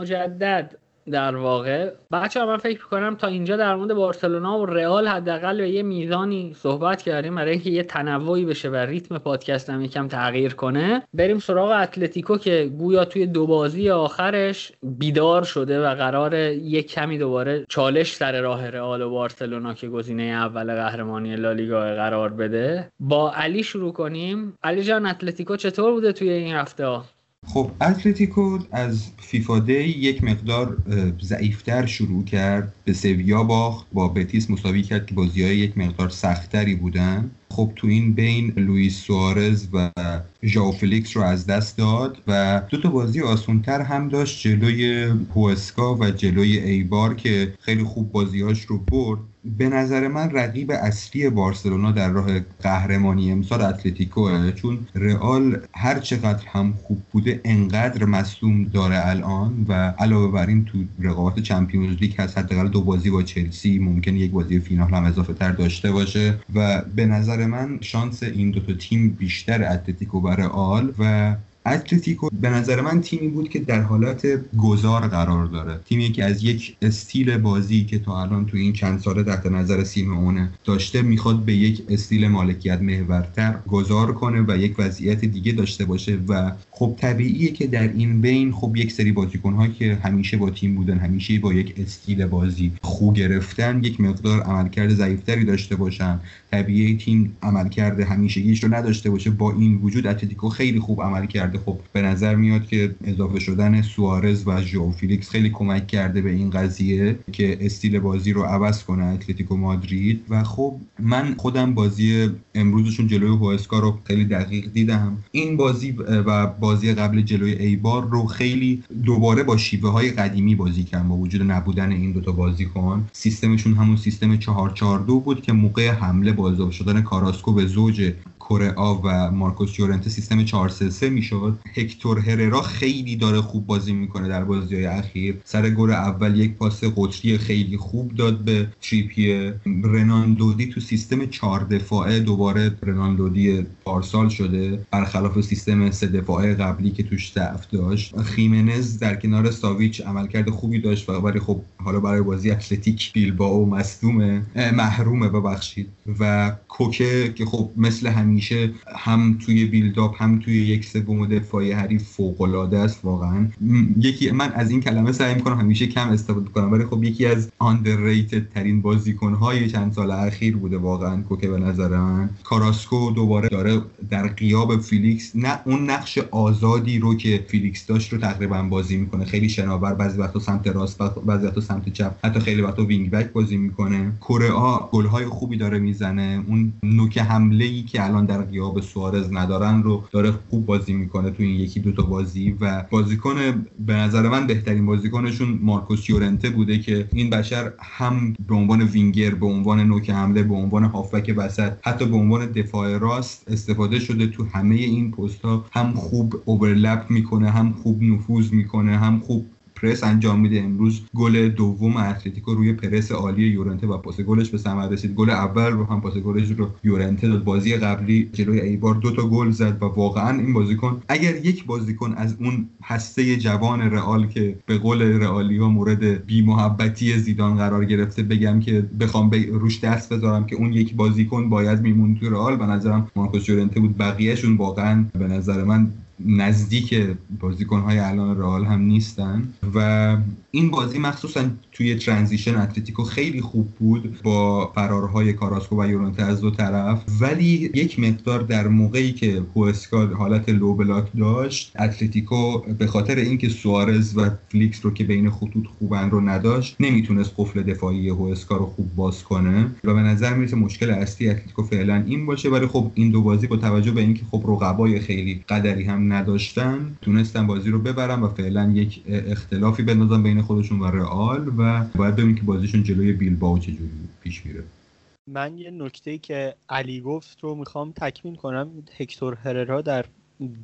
مجدد در واقع. بچه من فکر کنم تا اینجا در مورد بارسلونا و رئال حداقل به یه میزانی صحبت کردیم برای اینکه یه تنوعی بشه و ریتم پادکست هم یکم تغییر کنه. بریم سراغ اتلتیکو که گویا توی دو بازی آخرش بیدار شده و قرار یک کمی دوباره چالش سر راه رئال و بارسلونا که گزینه اول قهرمانی لالیگا قرار بده. با علی شروع کنیم. علی جان اتلتیکو چطور بوده توی این هفته؟ ها خب اتلتیکو از FIFA day یک مقدار ضعیفتر شروع کرد به سویا باخت با بتیس مساوی کرد که بازی های یک مقدار سختتری بودن. خب تو این بین لوئیس سوارز و ژاو فلیکس رو از دست داد و دو تا بازی آسونتر هم داشت جلوی هوسکا و جلوی ایبار که خیلی خوب بازیاش رو برد. به نظر من رقیب اصلی بارسلونا در راه قهرمانی امسال اتلتیکوه چون رئال هر چقدر هم خوب بوده انقدر مصدوم داره الان و علاوه بر این تو رقابت Champions League هست حداقل دو بازی با چلسی ممکن یک بازی فینال هم اضافه تر داشته باشه و به نظر من شانس این دو تا تیم بیشتر اتلتیکو و رئال و اتلتیکو به نظر من تیمی بود که در حالت گذار قرار داره. تیمی که از یک استیل بازی که تا الان تو این چند ساله تحت نظر سیمونه داشته می‌خواد به یک استیل مالکیت محورتر گذار کنه و یک وضعیت دیگه داشته باشه و خب طبیعیه که در این بین خب یک سری بازیکن‌ها که همیشه با تیم بودن همیشه با یک استیل بازی خو گرفتن یک مقدار عملکرد ضعیفتری داشته باشن. طبیعی تیم عملکرد همیشگیش رو نداشته باشه. با این وجود اتلتیکو خیلی خوب عمل کرده. خب به نظر میاد که اضافه شدن سوارز و ژو فیلیکس خیلی کمک کرده به این قضیه که استیل بازی رو عوض کنه اتلتیکو مادرید. و خب من خودم بازی امروزشون جلوی هوسکا رو خیلی دقیق دیدم. این بازی و بازی قبل جلوی ایبار رو خیلی دوباره با شیوه های قدیمی بازی کردن با وجود نبودن این دوتا بازیکن سیستمشون همون سیستم 442 بود که موقع حمله با اضافه شدن کاراسکو به زوج کورئا و مارکوس یورنته سیستم 433 می‌شد. هکتور هررا خیلی داره خوب بازی می‌کنه در بازی های اخیر. سر گل اول یک پاس قطری خیلی خوب داد به تریپیه رنان لودی تو سیستم چهار دفاعه. دوباره رنان لودی پارسال شده. برخلاف سیستم سه دفاعه قبلی که توش ضعف داشت. خیمنز در کنار ساویچ عملکرد خوبی داشت ولی خب حالا برای بازی اتلتیک بیلبائو مصدومه محرومه ببخشید. و کوکه که خب مثل همیشه هم توی buildup هم توی یک سوم دفاعی حریف فوق العاده است واقعا. یکی من از این کلمه سعی می‌کنم همیشه کم استفاده کنم ولی خب یکی از underrated ترین بازیکن های چند سال اخیر بوده واقعا کوکه به نظر من. کاراسکو دوباره داره در غیاب فیلیکس نه اون نقش آزادی رو که فیلیکس داشت رو تقریبا بازی می‌کنه. خیلی شناور بعضی وقتا سمت راست بعضی وقتا سمت چپ حتی خیلی وقتا wing back بازی می‌کنه. کره گل‌های خوبی داره می‌زنه. اون نوک حمله ای که الان در غیاب سوارز ندارن رو داره خوب بازی می‌کنه تو این یکی دوتا بازی و بازیکن به نظر من بهترین بازیکنشون مارکوس یورنته بوده که این بشر هم به عنوان وینگر به عنوان نوک حمله به عنوان هافبک وسط حتی به عنوان دفاع راست استفاده شده تو همه این پست هم خوب overlap می‌کنه هم خوب نفوذ می‌کنه هم خوب پرس انجام میده. امروز گل دوم اتلتیکو روی پرس عالی یورنته و پاس گلش به ثمر رسید. گل اول رو هم پاس گلش رو یورنته داد. بازی قبلی جلوی ایبار دو تا گل زد و واقعا این بازیکن اگر یک بازیکن از اون هسته جوان رئال که به قول رئالی ها مورد بی محبتی زیدان قرار گرفته بگم که بخوام به روش دست بذارم که اون یک بازیکن باید میمون تو رئال به نظرم مارکوس یورنته بود. بقیهشون واقعا به نظر من نزدیک بازیکنهای الان رئال هم نیستن. و این بازی مخصوصا توی transition اتلتیکو خیلی خوب بود با فرارهای کاراسکو و یورنته از دو طرف. ولی یک مقدار در موقعی که هوسکا حالت low block داشت اتلتیکو به خاطر اینکه سوارز و فلیکس رو که بین خطوط خوبن رو نداشت نمی‌تونست قفل دفاعی هوسکا رو خوب باز کنه. و به نظر می‌رسه مشکل اصلی اتلتیکو فعلا این باشه. ولی خب این دو بازی با توجه به اینکه خب رقبای خیلی قدری هم نداشتن تونستن بازی رو ببرن و فعلا یک اختلافی بندازن بین خودشون و رئال و باید ببینیم که بازیشون جلوی بیلبائو چجوری پیش میره. من یه نکته که علی گفت رو می‌خوام تکمیل کنم. هکتور هررا در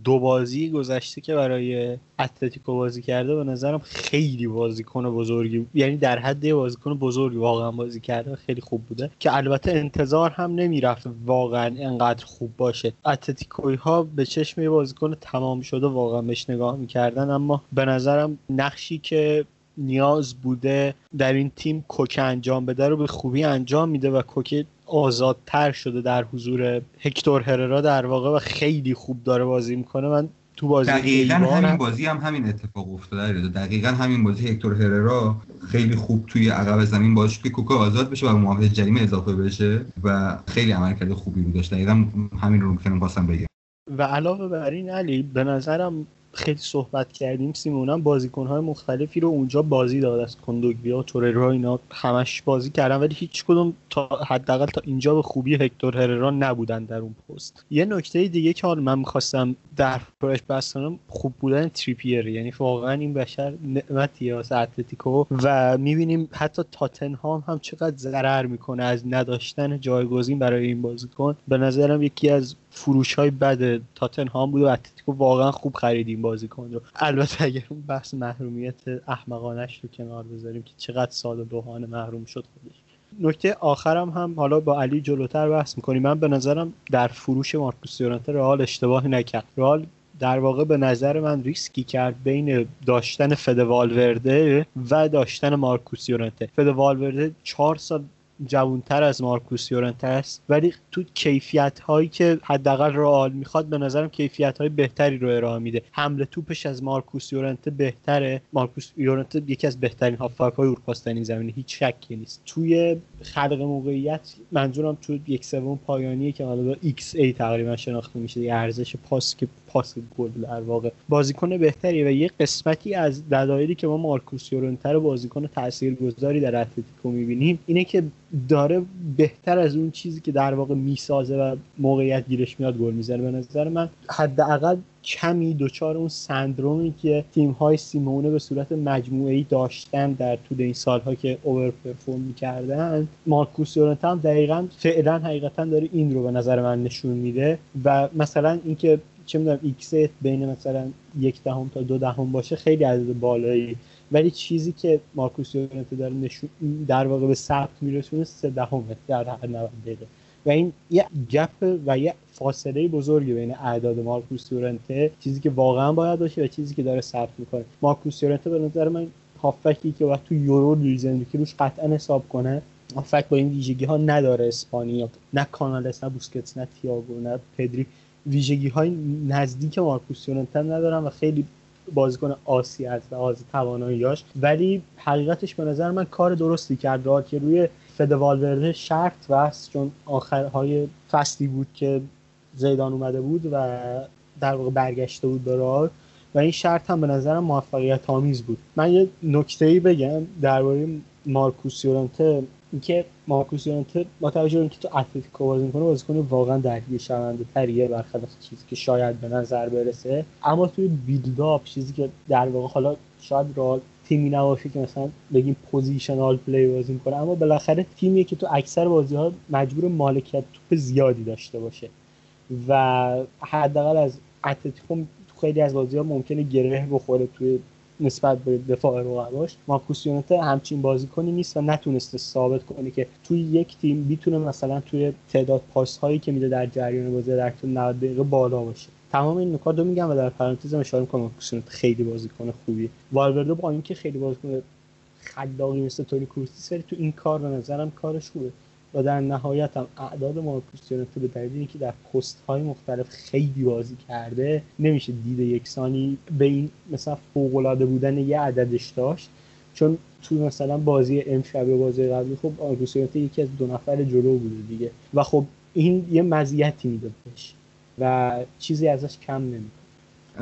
دو بازی گذشته که برای اتلتیکو بازی کرده به نظرم خیلی بازیکن بزرگی یعنی در حد بازیکن بزرگی واقعا بازی کرده خیلی خوب بوده که البته انتظار هم نمی‌رفت واقعا انقدر خوب باشه. اتلتیکوی ها به چشم بازیکن تمام شده واقعا بهش نگاه می‌کردن اما به نظرم نقشی که نیاز بوده در این تیم کوکه انجام بده رو به خوبی انجام میده و کوکه آزادتر شده در حضور هکتور هررا در واقع و خیلی خوب داره بازی می‌کنه. من تو بازی دقیقا همین هم- بازی هم همین اتفاق افتاده. دقیقا همین بازی هکتور هررا خیلی خوب توی عقب زمین باش که کوکا آزاد بشه و محافظ جریمه اضافه بشه و خیلی عملکرد خوبی رو داشت. دقیقا همین رو می‌تونم بگم. و علاوه بر این علی به نظرم خیلی صحبت کردیم سیمون هم بازیکنهای مختلفی رو اونجا بازی داد از کندوگبیا توررا اینا همش بازی کردن ولی هیچ کدوم تا حداقل تا اینجا به خوبی هکتور هررا نبودن در اون پست. یه نکته دیگه که حالا من می‌خواستم در پرش بحث کنم خوب بودن تریپیر یعنی واقعا این بشر نعمتیه واسه اتلتیکو و می‌بینیم حتی تاتنهام هم چقدر ضرر می‌کنه از نداشتن جایگزین برای این بازیکن. به نظرم یکی از فروش های بد تاتنهام بود و اتلتیکو واقعا خوب خرید این بازیکن رو. البته اگر اون بحث محرومیت احمقانش رو کنار بذاریم که چقدر ساده روحانه محروم شد خودش. نکته آخرم هم حالا با علی جلوتر بحث می‌کنیم. من به نظرم در فروش مارکوس یورنته رئال اشتباهی نکرد. رئال در واقع به نظر من ریسکی کرد بین داشتن فد والورده و داشتن مارکوس یورنته فد والورده چهار سال جوانتر از مارکوس یورنته است. ولی تو کیفیت هایی که حداقل رئال می‌خواد به نظرم کیفیت های بهتری رو ارائه میده. حمل توپش از مارکوس یورنته بهتره. مارکوس یورنته یکی از بهترین هافبک های اروپا این زمینه. هیچ شکی نیست. توی خلق موقعیت منظورم تو یک سوم پایانیه که حالا با xA تقریبا شناخته میشه. ارزش پاس که پاس گل در واقع. بازیکن بهتریه و یه قسمتی از دلایلی که ما مارکوس یورنته رو بازیکن تاثیرگذاری در اتلتیکو می‌بینیم اینه که داره بهتر از اون چیزی که در واقع می‌سازه و موقعیت گیرش میاد گل می‌زنه. به نظر من حداقل کمی دچار اون سندرومی که تیم های سیمونه به صورت مجموعه داشتن در طول این سالها که overperform می‌کردن. مارکوس یورنته هم دقیقا فعلا حقیقتا داره این رو به نظر من نشون میده و مثلا اینکه چه می‌دونم X بین مثلا یک دهم تا دو دهم باشه خیلی عدد بالایی ولی چیزی که مارکوس یورنته داره نشون در واقع به ثبت میرسونه سه دهمه در هر 90 دقیقه. و این یه gap و یه فاصله بزرگی بین اعداد مارکوس یورنته چیزی که واقعا باید باشه و چیزی که داره ثبت می‌کنه. مارکوس یورنته به نظر من هافبکیه که وقت تو یورو لویز انریکه روش قطعا حساب کنه هافک با این ویژگی ها نداره اسپانیا نه کانالس نه بوسکتس نه تییاگو نه پدری. ویژگی های نزدیک مارکوس یورنته ندارن و خیلی بازیکن آسی از لحاظ تواناییاش ولی حقیقتش به نظر من کار درستی کرد. راه که روی فد والورده شرط بست چون آخرهای فصلی بود که زیدان اومده بود و در واقع برگشته بود به راه. و این شرط هم به نظرم موفقیت آمیز بود. من یه نکته ای بگم درباره مارکوس یورنته اینکه مارکوس یورنته با توجه اینکه تو اتلتیکو بازی می‌کنه بازیکن واقعا درگیر شونده تریه برخلاف چیزی که شاید به نظر برسه. اما توی build-up چیزی که در واقع حالا شاید را تیمی نباشه که مثلا بگیم positional play بازی می‌کنه اما بالاخره تیمیه که تو اکثر بازی ها مجبور مالکیت توپ زیادی داشته باشه. و حداقل از اتلتیکو خیلی از بازی ها ممکنه گره بخوره توی نسبت به دفاع رقباش مارکوس یونته همچین بازیکنی نیست و نتونسته ثابت کنه که توی یک تیم می‌تونه مثلا توی تعداد پاس هایی که میده در جریان بازی در طول 90 دقیقه بالا باشه. تمام این نکات رو میگم و در پرانتز اشاره می‌کنم خیلی بازیکن خوبی. والورده با اینکه خیلی بازیکن خلاقی مثل تونی کروسیس ولی تو این کار به نظرم کارش خوبه. و در نهایت هم اعداد مارکوس به دلیل اینکه در پست های مختلف خیلی بازی کرده نمیشه دید یکسانی به این مثلا فوق بودن یه عددش داشت. چون تو مثلا بازی امشب یا بازی قبلی خب مارکوس یکی از دو نفر جلو بوده دیگه. و خب این یه مزیتی میده بهش. و چیزی ازش کم نمی‌کنه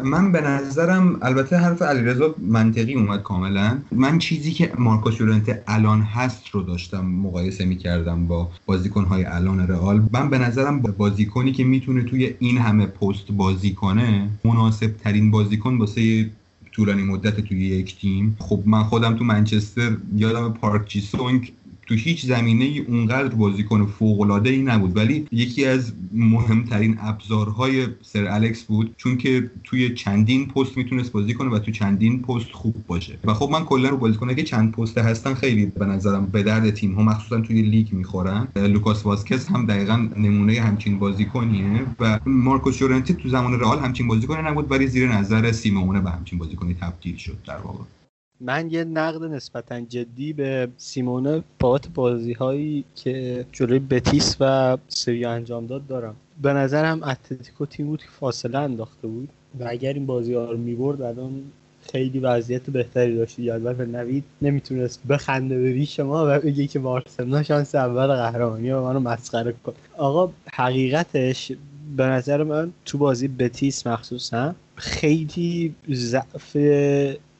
من به نظرم البته حرف علیرضا منطقی اومد کاملا. من چیزی که مارکوس یورنته الان هست رو داشتم مقایسه می‌کردم با بازیکنهای الان رئال. من به نظرم بازیکنی که می‌تونه توی این همه پست بازی کنه مناسب ترین بازیکن واسه طولانی مدت توی یک تیم. خب من خودم تو منچستر یادم پارک جی سونگ تو هیچ زمینه ای اونقدر بازیکن فوق العاده ای نبود. ولی یکی از مهمترین ابزارهای سر الکس بود چون که توی چندین پست می‌تونست بازی کنه و تو چندین پست خوب باشه. و خب من کلا رو بازیکنه که چند پسته هستن خیلی به نظرم به درد تیم ها مخصوصا توی لیگ می‌خورن. لوکاس واسکس هم دقیقا نمونه همچین بازیکنیه و مارکوس یورنتی تو زمان رئال همچین بازیکنی نبود ولی زیر نظر سیمونه به همچین بازیکنی تبدیل شد در واقع. من یه نقد نسبتا جدی به سیمونه بابت بازی هایی که جلوی بتیس و سویا انجام داد دارم. به نظرم اتلتیکو تیم بود که فاصله انداخته بود و اگر این بازی ها رو می‌برد الان خیلی وضعیت بهتری داشت. البته نوید نمی‌تونست بخنده به ریش ما و بگه که بارسلونا شانس اول قهرمانی و منو مسخره کن آقا حقیقتش به نظر من تو بازی بتیس مخصوصا خیلی ضعف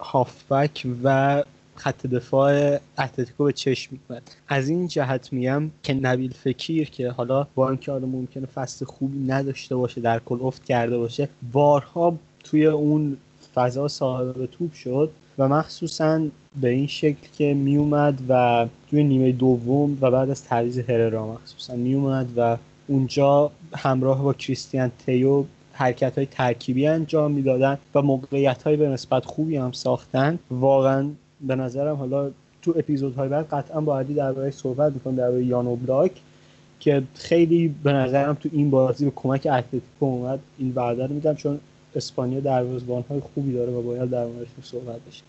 هافبک و خط دفاع اتلتیکو به چشم میاد از این جهت میگم که نبیل فکیر که حالا با اینکه حالا ممکنه فصل خوبی نداشته باشه در کل افت کرده باشه بارها توی اون فضا صاحب توپ شد و مخصوصا به این شکل که میومد و توی نیمه دوم و بعد از تعویض هررا مخصوصا میومد و اونجا همراه با کریستیان تیو حرکت های ترکیبی انجام می‌دادن و موقعیت های به نسبت خوبی هم ساختن. واقعا به نظرم حالا تو اپیزودهای بعد قطعا باید درباره صحبت می‌کنم درباره یانو بلاک که خیلی به نظرم تو این بازی به کمک اتلتیکو اومد. این وعده رو میدم چون اسپانیا دروازه‌بان های خوبی داره و باید در موردش صحبت بشه.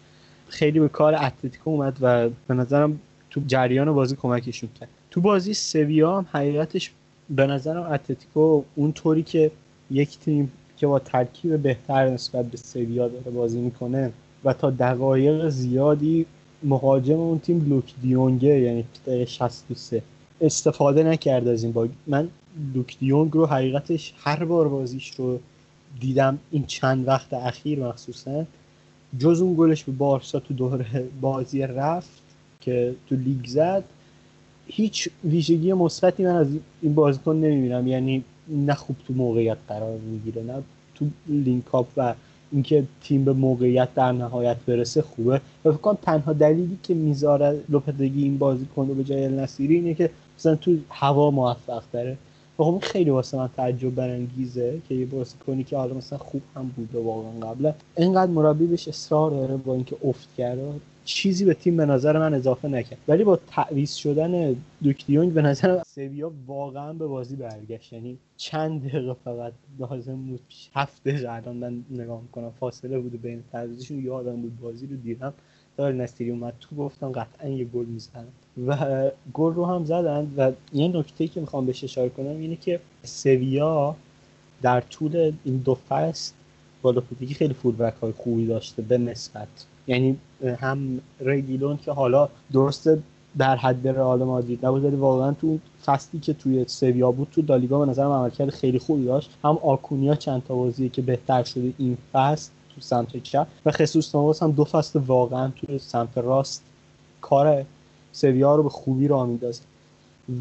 خیلی به کار اتلتیکو اومد و به نظرم تو جریان بازی کمکشون کرد. تو بازی سویا هم حقیقتش به نظرم اتلتیکو اون طوری که یک تیم که با ترکیب بهتر نسبت به سویا داره بازی می‌کنه و تا دقایق زیادی مهاجم اون تیم لوک دیونگه یعنی دقیقه 63 استفاده نکرد از این باگ من لوک دیونگ رو حقیقتش هر بار بازیش رو دیدم این چند وقت اخیر مخصوصا. جز اون گلش به بارسا تو دوره بازی رفت که تو لیگ زد. هیچ ویژگی مثبتی من از این بازیکن نمی‌بینم. یعنی نه خوب تو موقعیت قرار می‌گیره نه تو لینک اپ و اینکه تیم به موقعیت در نهایت برسه خوبه. و فکر کنم تنها دلیلی که می‌ذاره لوپتگی این بازیکن رو به جای النصیری اینه که مثلا تو هوا موفق داره و خب خیلی واسه من تعجب برانگیزه که یه بازیکنی که حالا مثلا خوب هم بوده واقعا قبلا اینقدر مربی بهش اصرار داره با اینکه افت کرده چیزی به تیم به نظر من اضافه نکرد. ولی با تعویض شدن دوکدیونگ به نظر سویا واقعا به بازی برگشت. یعنی چند دقیقه فقط لازم بود هفت دقیقه الان من نگاه می‌کنم فاصله بوده بین تعویضشون. یادم بود بازی رو دیدم. دار نستیری اومد تو گفتم قطعا یه گل می‌زنن. و گل رو هم زدن و یه نکته که می‌خوام بهش اشاره کنم اینه که سویا در طول این دو فصل با لوپتگی خیلی فولبک های خوبی داشته به نسبت. یعنی هم ریگیلون که حالا درسته در حد رئال مادرید نبود ولی واقعا تو فصلی که توی سویا بود تو دالیگا به نظرم عملکرد خیلی خوبی داشت. هم آکونیا چند تا بازی که بهتر شده این فصل تو سمت چپ و خصوص نواس هم دو فصل واقعا تو سمت راست کار سویا رو به خوبی راه میندازه.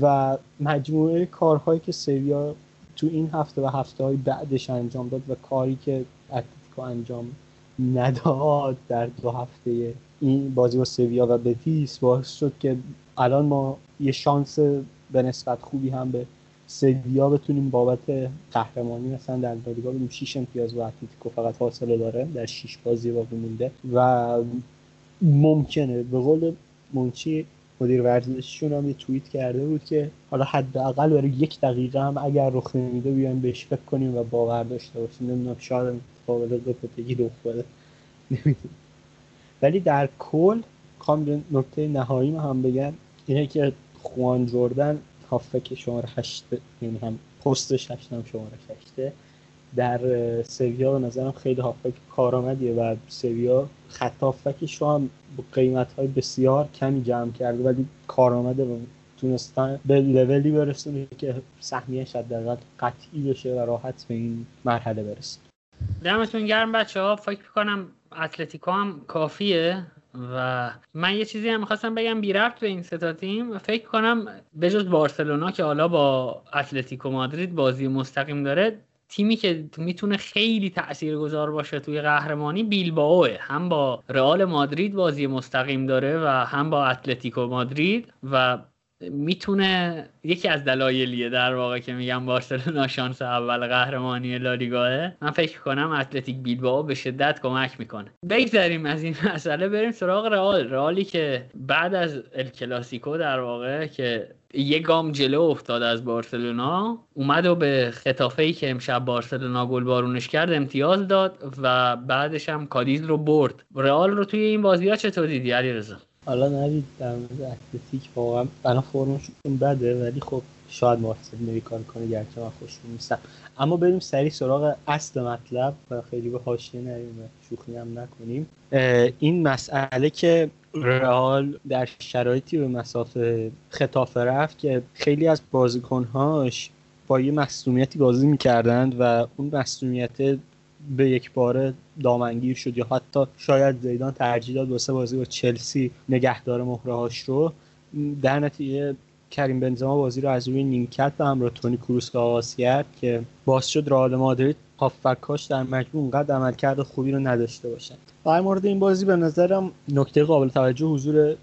و مجموعه کارهایی که سویا تو این هفته و هفته های بعدش انجام داد و کاری که اتلتیکو انجام نداد در دو هفته این بازی با سویا و بتیس باعث شد که الان ما یه شانس به نسبت خوبی هم به سویا بتونیم بابت قهرمانی مثلا در لالیگا بدیم 6 امتیاز با اتلتیکو فقط فاصله داره در 6 بازی باقی مونده و ممکنه به قول منچی مدیر ورزششون هم یه توییت کرده بود که حالا حداقل برای یک دقیقه هم اگر رخ نمیده بیایم بهش فکر کنیم و باور داشته باشیم. نمی‌دونم شاید قابل دوپتگی رخ بده نمی‌دونم. ولی در کل خوام نکته نهایی هم بگم. اینه که خوان جردن هافک شماره هشت یعنی هم پستش هشت شماره هشته در سویا به نظرم خیلی هافک کارآمدیه و سویا خط هافکش رو هم قیمت های بسیار کمی جمع کرده ولی کارآمده و تونستن به لولی برسونه که سهمیهش حداقل قطعی بشه و راحت به این مرحله برسه. دمتون گرم بچه ها فکر کنم اتلتیکو هم کافیه و من یه چیزی هم می‌خواستم بگم. بی ربط به این ستا تیم فکر کنم به جز بارسلونا که حالا با اتلتیکو مادرید بازی مستقیم داره تیمی که می‌تونه خیلی تاثیرگذار باشه توی قهرمانی بیلبائوه. هم با رئال مادرید بازی مستقیم داره و هم با اتلتیکو مادرید و می‌تونه یکی از دلایلیه در واقع که میگم بارسلونا شانس اول قهرمانی لالیگاه من فکر کنم اتلتیک بیلبائو به شدت کمک می‌کنه. بگذریم از این مسئله بریم سراغ رئال. رئالی که بعد از الکلاسیکو در واقع که یه گام جلو افتاد از بارسلونا اومد و به خطافه ای که امشب بارسلونا گل بارونش کرد امتیاز داد و بعدش هم کادیز رو برد. رئال رو توی این بازی ها چطور دیدی علیرضا؟ حالا نوید در مورد اتلتیک واقعا الان فرمشون بده ولی خب شاید موافقت نوی کار کنه گرچه من خوشون نیستم. اما بریم سریع سراغ اصل مطلب و خیلی به حاشیه نریم شوخی هم نکنیم. این مسئله که رئال در شرایطی به مسافه خطافه رفت که خیلی از بازیکنهاش با یه مصونیتی بازی می‌کردند و اون مصونیت به یک باره دامنگیر شد یا حتی شاید زیدان ترجیح داد واسه بازی با چلسی نگهدار مهرهاش رو. در نتیجه کریم بنزما بازی رو از روی نیمکت به همراه تونی کروس آغاز کرد که باعث شد رئال مادرید هافبکاش در مجموع اونقدر عملکرد خوبی رو نداشته باشن در مورد این بازی به نظرم نکته قابل توجه حضور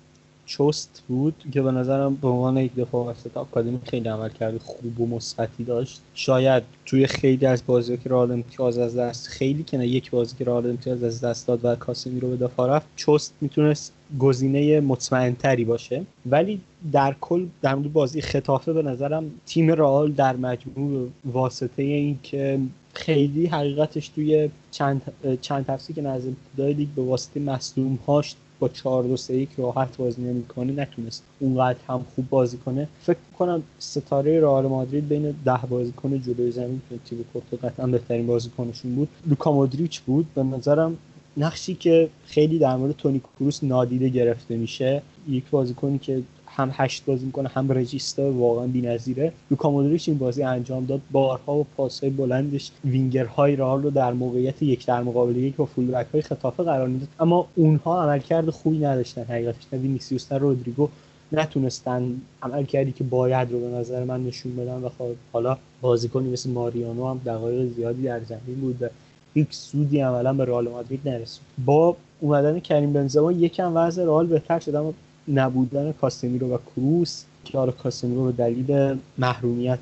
چست بود که به نظرم به عنوان یک دفاع وسط آکادمی خیلی عمل کرده خوب و مثبتی داشت. شاید توی خیلی از بازی که رئال امتیاز از دست خیلی که نه یک بازی که رئال امتیاز از دست داد و کاسمی رو به دفاع رفت چست می‌تونست گزینه مطمئن تری باشه. ولی در کل در مورد بازی خطافه به نظرم تیم رئال در مجموع واسطه این که خیلی حقیقتش توی چند چند که نزد ابتدای به واسطه مصدوم هاش با 4 2 3 1 راحت بازی نمی‌کنه نتونست اونقدر هم خوب بازی کنه. فکر کنم ستاره رئال مادرید بین 10 بازیکن جلوی زمین که تیبو کورتو قطعا بهترین بازیکنشون بود. لوکا مودریچ بود. به نظرم نقشی که خیلی در مورد تونی کروس نادیده گرفته میشه یک بازیکنی که هم هشت بازی می‌کنه هم regista واقعا بی‌نظیره. لوکا مودریچ این بازی انجام داد. بارها و پاسهای بلندش وینگرهای رئال رو در موقعیت یک در مقابل یک با full-back های ختافه قرار می‌داد. اما اونها عملکرد خوبی نداشتن. حقیقتش نه وینیسیوس نه رودریگو نتونستن عمل کردی که باید رو به نظر من نشون بدن و خب حالا بازیکنی مثل ماریانو هم دقایق زیادی در زمین بود و هیچ سودی عملا به رئال مادرید نرسید. با اومدن کریم بنزما یکم وضع رئال بهتر شد اما نبودن کاسمیرو و کروس که حالا کاسمیرو به دلیل محرومیت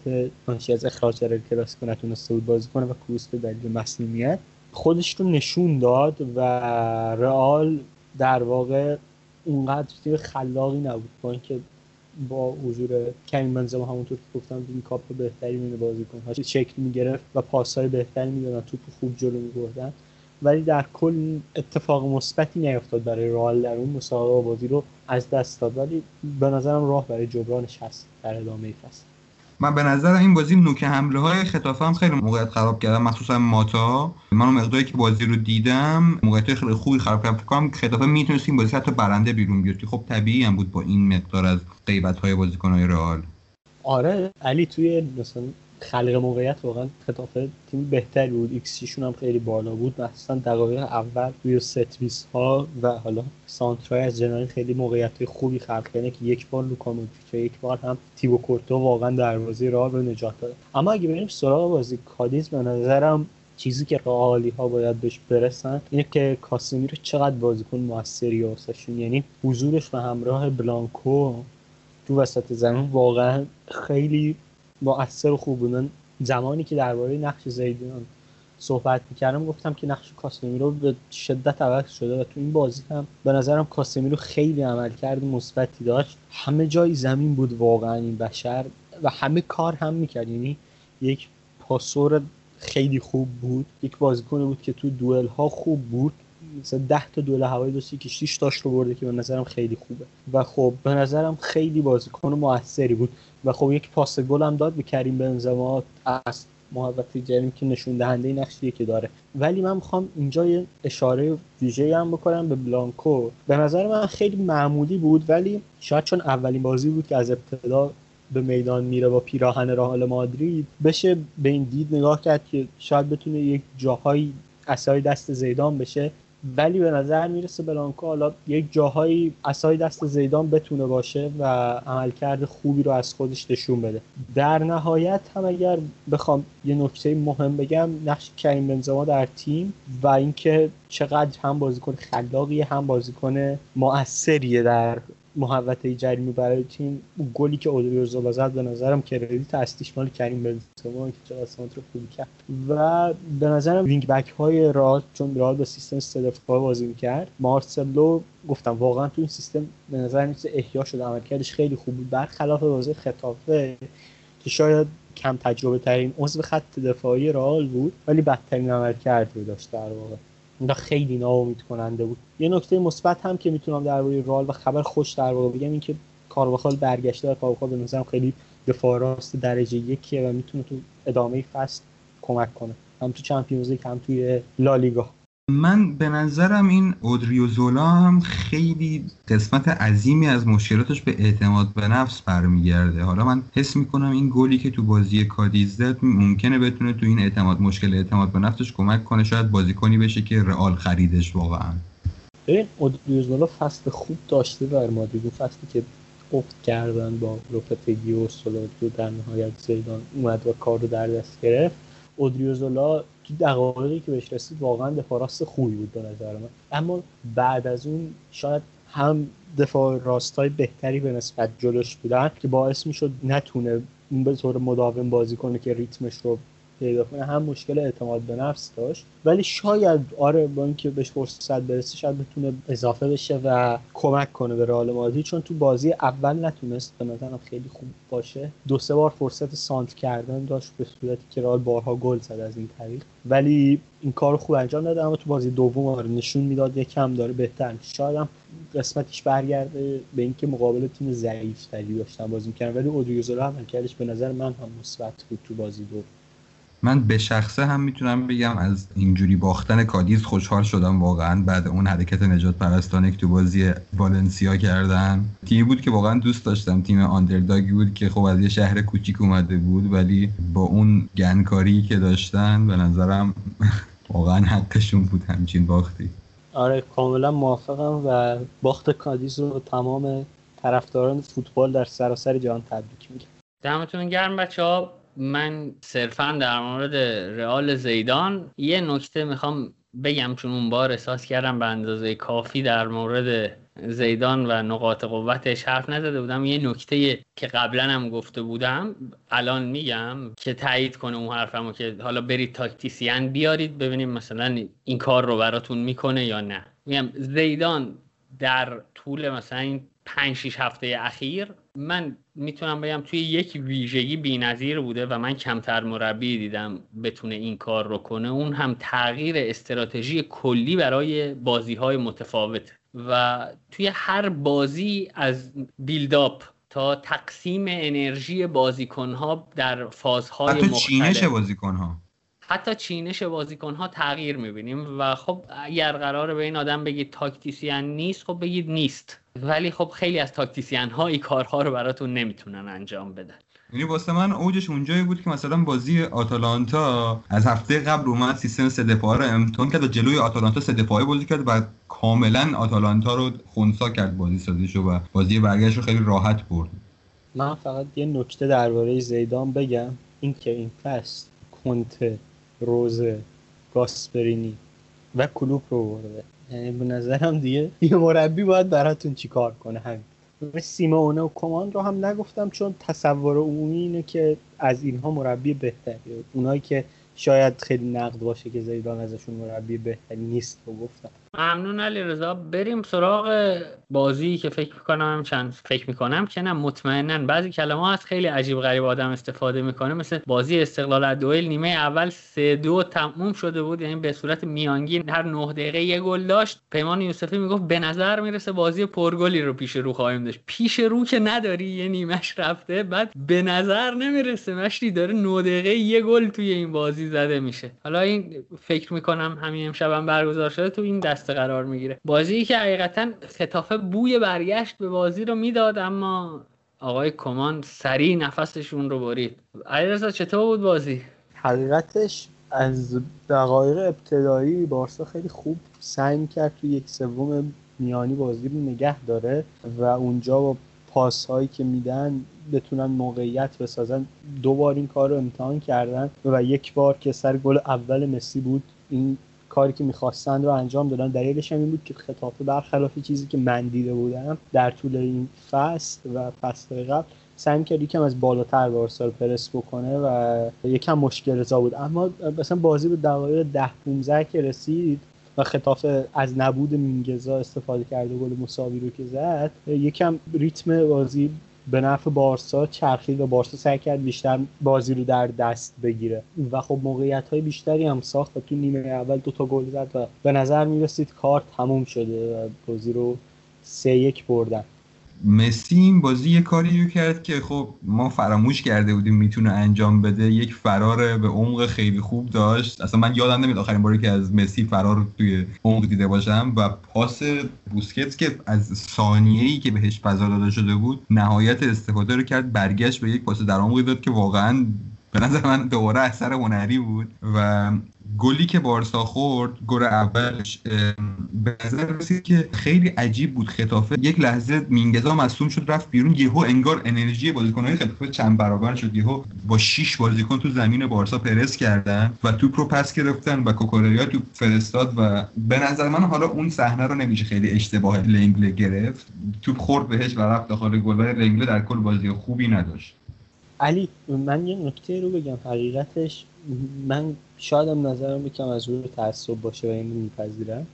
ناشی از اخراج در کلاسیکو نتونسته بود بازی کنه و کروس به دلیل مسئولیت خودش رو نشون داد و رئال در واقع اونقدر تیم خلاقی نبود. با اینکه با حضور کریم بنزما همونطور که گفتم این کاپ بهتری میونه بازیکن ها شکل می‌گرفت و پاسهای بهتری می‌دادن توپ خوب جلو میبردن. ولی در کل اتفاق مثبتی نیفتاد برای رئال در اون مسابقه. بازی رو از دست داد. ولی به نظرم راه برای جبرانش هست در ادامه فصل. من به نظر این بازی نوک حمله های خطافه هم خیلی موقعیت خراب کردم مخصوصا ماتا. من مقداری که بازی رو دیدم موقعیت خیلی خوبی خراب کردم فکر کنم خطافه می‌تونست این بازی حتی برنده بیرون بیاد که خب طبیعی هم بود با این مقدار از غیبت های بازیکن های رئال. آره علی توی مثلا خلق موقعیت واقعا ختافه تیم بهتری بود. X شون هم خیلی بالا بود. مخصوصا دقایق اول روی ست ها و حالا سانترای از جناحین خیلی موقعیت خوبی خلق کردن که یک بار لوکا و یک بار هم تیبو کورتوا واقعا دروازه رئال رو نجات داد اما اگه بریم سراغ بازی کادیز به نظرم چیزی که رئالی ها باید بهش برسن اینه که کاسمیرو چقدر بازیکن موثری واسهشون یعنی حضورش به همراه بلانکو تو وسط زمین واقعا خیلی مؤثر و خوب بودن. زمانی که درباره نقش زیدان صحبت می‌کردم گفتم که نقش کاسمیرو به شدت عوض شده و تو این بازی هم به نظرم کاسمیرو خیلی عملکرد مثبتی داشت. همه جای زمین بود واقعا این بشر و همه کار هم می‌کرد. یعنی یک پاسور خیلی خوب بود یک بازیکن بود که تو دوئل ها خوب بود. مثلا 10 تا دوئل هوایی داشت که 6 تاش رو برده که به نظرم خیلی خوبه. و خب به نظرم خیلی بازیکن موثری بود. و خب یک پاس گل هم داد به کریم بنزما از محبت جریم که نشون دهنده نقشیه که داره. ولی من می‌خوام اینجا یه اشاره ویژه هم بکنم به بلانکو. به نظر من خیلی معمولی بود ولی شاید چون اولین بازی بود که از ابتدا به میدان میره با پیراهن رئال مادرید بشه به این دید نگاه کرد که شاید بتونه یک جاهایی اسای دست زیدان بشه. ولی به نظر می‌رسه بلانکو حالا یک جاهایی اسای دست زیدان بتونه باشه و عملکرد خوبی رو از خودش نشون بده. در نهایت هم اگر بخوام یه نکته مهم بگم نقش کریم بنزما در تیم و اینکه چقدر هم بازیکن خلاقیه هم بازیکن مؤثریه در محوطه جریمه برای تیم گلی که اودریوزولا زد به نظرم کردیت اصلیش مال کریم بنزما که چقدر سانتر خوبی کرد. و به نظرم وینگ بک های رئال چون رئال با سیستم سه بازی می‌کرد مارسلو گفتم واقعا تو این سیستم به نظر میاد احیا شده عملکردش خیلی خوب بود. برخلاف بازی خطافه که شاید کم تجربه ترین عضو خط دفاعی رئال بود ولی بدترین عملکرد رو داشت در واقع. اینا خیلی ناامید کننده بود. یه نکته مثبت هم که می‌تونم درباره رئال و خبر خوش در واقع بگم این که کارواخال برگشته و کارواخال به نظرم خیلی دفاع راست درجه یکیه و می‌تونه تو ادامه فصل کمک کنه. هم تو چمپیونز لیگ هم توی لالیگا. من به نظرم این اودریوزولا هم خیلی قسمت عظیمی از مشکلاتش به اعتماد به نفس برمیگرده. حالا من حس می‌کنم این گلی که تو بازی کادیز زد ممکنه بتونه تو این اعتماد مشکل اعتماد به نفسش کمک کنه. شاید بازیکنی بشه که رئال خریدش واقعا. ببین اودریوزولا فصل خوب داشته بر مادرید. فصلی که افت کردن با لوپتگی و سولادو در نهایت زیدان اومد و کار رو در دست گرفت. اودریوزولا دقایقی که بهش رسید واقعا دفاع راست خوبی بود به نظر من. اما بعد از اون شاید هم دفاع راستای بهتری به نسبت جلوش بودن که باعث می‌شد نتونه به طور مداوم بازی کنه که ریتمش رو پیدا کنه هم مشکل اعتماد به نفس داشت. ولی شاید آره با اینکه بهش فرصت برسه شاید بتونه اضافه بشه و کمک کنه به رئال مادرید. چون تو بازی اول نتونست به نظرم خیلی خوب باشه. دو سه بار فرصت سانت کردن داشت به صورتی که رئال بارها گل زد از این طریق. ولی این کار خوب انجام داده اما تو بازی دوم آره نشون می‌داد یکم داره بهتر شاید هم قسمتش برگرده به اینکه مقابل تیم ضعیف تری داشتن بازی می‌کردن. ولی اودریوزولا هم کردش به نظر من هم مثبت بود تو بازی دوم. من به شخصه هم می‌تونم بگم از اینجوری باختن کادیز خوشحال شدم واقعا. بعد اون حرکت نجات پرستانه که تو بازی والنسیا کردن تیمی بود که واقعا دوست داشتم. تیم آندرداگی بود که خب از یه شهر کوچیک اومده بود ولی با اون گنکاری که داشتن به نظرم [LAUGHS] واقعا حقشون بود همچین باختی. آره کاملا موافقم و باخت کادیز رو تمام طرفداران فوتبال در سراسر جهان تبریک میگم. دمتون گرم بچه ها من صرفا در مورد رئال زیدان یه نکته می‌خوام بگم چون اون بار احساس کردم به اندازه کافی در مورد زیدان و نقاط قوتش حرف نزده بودم. یه نکته که قبلا هم گفته بودم الان میگم که تایید کنه اون حرفمو که حالا برید تاکتیسیان بیارید ببینیم مثلا این کار رو براتون می‌کنه یا نه. میگم زیدان در طول مثلا این 5 6 هفته اخیر من می‌تونم بگم توی یک ویژگی بی‌نظیر بوده و من کمتر مربی دیدم بتونه این کار رو کنه. اون هم تغییر استراتژی کلی برای بازی های متفاوت. و توی هر بازی از بیلداپ تا تقسیم انرژی بازیکنها در فازهای مختلف چینش بازیکن ها حتی چینش بازیکن ها تغییر می‌بینیم و خب اگر قراره به این آدم بگید تاکتیسیان نیست خب بگید نیست. ولی خب خیلی از تاکتیسیان ها این کارها رو براتون نمی‌تونن انجام بدن. یعنی واسه من اوجش اونجایی بود که مثلا بازی آتالانتا از هفته قبل اومد سیستم سه دفاعه رو امتحان کرد و جلوی آتالانتا سه دفاعه بازی کرد و کاملا آتالانتا رو خونسا کرد بازی سازیشو و بازی برگشت رو خیلی راحت برد. من فقط یه نکته درباره زیدان بگم اینکه این فصل کنته روزه گاسپرینی و کلوب رو برده. یعنی به نظرم دیگه یه مربی باید براتون چیکار کنه همین. و سیمونه و کمان رو هم نگفتم چون تصور عمومی اینه که از اینها مربی بهتریه. اونایی که شاید خیلی نقد باشه که زیدان ازشون مربی بهتری نیست رو گفتم. ممنون علی رضا بریم سراغ بازی که فکر می‌کنم چند فکر می‌کنم که نه مطمئنا بعضی کلمه هست خیلی عجیب غریب آدم استفاده می‌کنه. مثل بازی استقلال از دوئل نیمه اول سه دو تموم شده بود یعنی به صورت میانگین هر نه دقیقه یه گل داشت. پیمان یوسفی می‌گفت به نظر می‌رسه بازی پرگلی رو پیش رو خواهیم داشت. پیش رو که نداری یه نیمش رفته بعد به نظر نمی‌رسه مشتی داره نه دقیقه یه گل توی این بازی زده میشه. حالا این فکر می‌کنم همین امشبم برگزار شده تو این دسته قرار می‌گیره. بازی که حقیقتا خطافه بوی برگشت به بازی رو می‌داد اما آقای کمان سریع نفسشون رو برید. علیرضا چطور بود بازی؟ حقیقتش از دقایق ابتدایی بارسا خیلی خوب سعی می‌کرد تو یک سوم میانی بازی رو نگه داره و اونجا با پاس هایی که میدن بتونن موقعیت بسازن. دو بار این کار رو امتحان کردن و یک بار که سر گل اول مسی بود این کاری که می‌خواستن رو انجام دادن. دلیلش هم این بود که خطافه برخلاف چیزی که من دیده بودم در طول این فصل و فصل قبل سعی کرد یکم از بالاتر بارسا رو پرس بکنه و یکم مشکل رضا بود. اما مثلا بازی به دقایق ده 15 که رسید و خطافه از نبود مینگزا استفاده کرده گل مساوی رو که زد یکم ریتم بازی به نفع بارسا چرخید و بارسا سعی کرد بیشتر بازی رو در دست بگیره. و خب موقعیت های بیشتری هم ساخت و تو نیمه اول دوتا گل زد و به نظر می‌رسید کار تموم شده و بازی رو سه یک بردن. مسی این بازی یه کاری رو کرد که خب ما فراموش کرده بودیم می‌تونه انجام بده. یک فرار به عمق خیلی خوب داشت. اصلا من یادم نمیاد آخرین باری که از مسی فرار توی عمق دیده باشم و پاس بوسکتس که از ثانیه ای که بهش فضا داده شده بود نهایت استفاده رو کرد برگشت به یک پاس در عمقی داد که واقعا به نظر من دوباره اثر هنری بود و گلی که بارسا خورد گل اولش به نظر رسید که خیلی عجیب بود خطافه. یک لحظه مینگزا مصوم شد رفت بیرون. یهو انگار انرژی بازیکنهای خطافه چند برابر شد. یهو با 6 بازیکن تو زمین بارسا پرس کردن و توپ رو پس گرفتن و کوکوریا توپ فرستاد و به نظر من حالا اون صحنه رو نمیشه خیلی اشتباه لنگله گرفت. توپ خورد بهش و رفت داخل گل لنگله در کل بازی خوبی نداشت. علی من یه نکته رو بگم حقیقتش من شایدم نظرم یکم از روی تعصب باشه و اینو میپذیرم.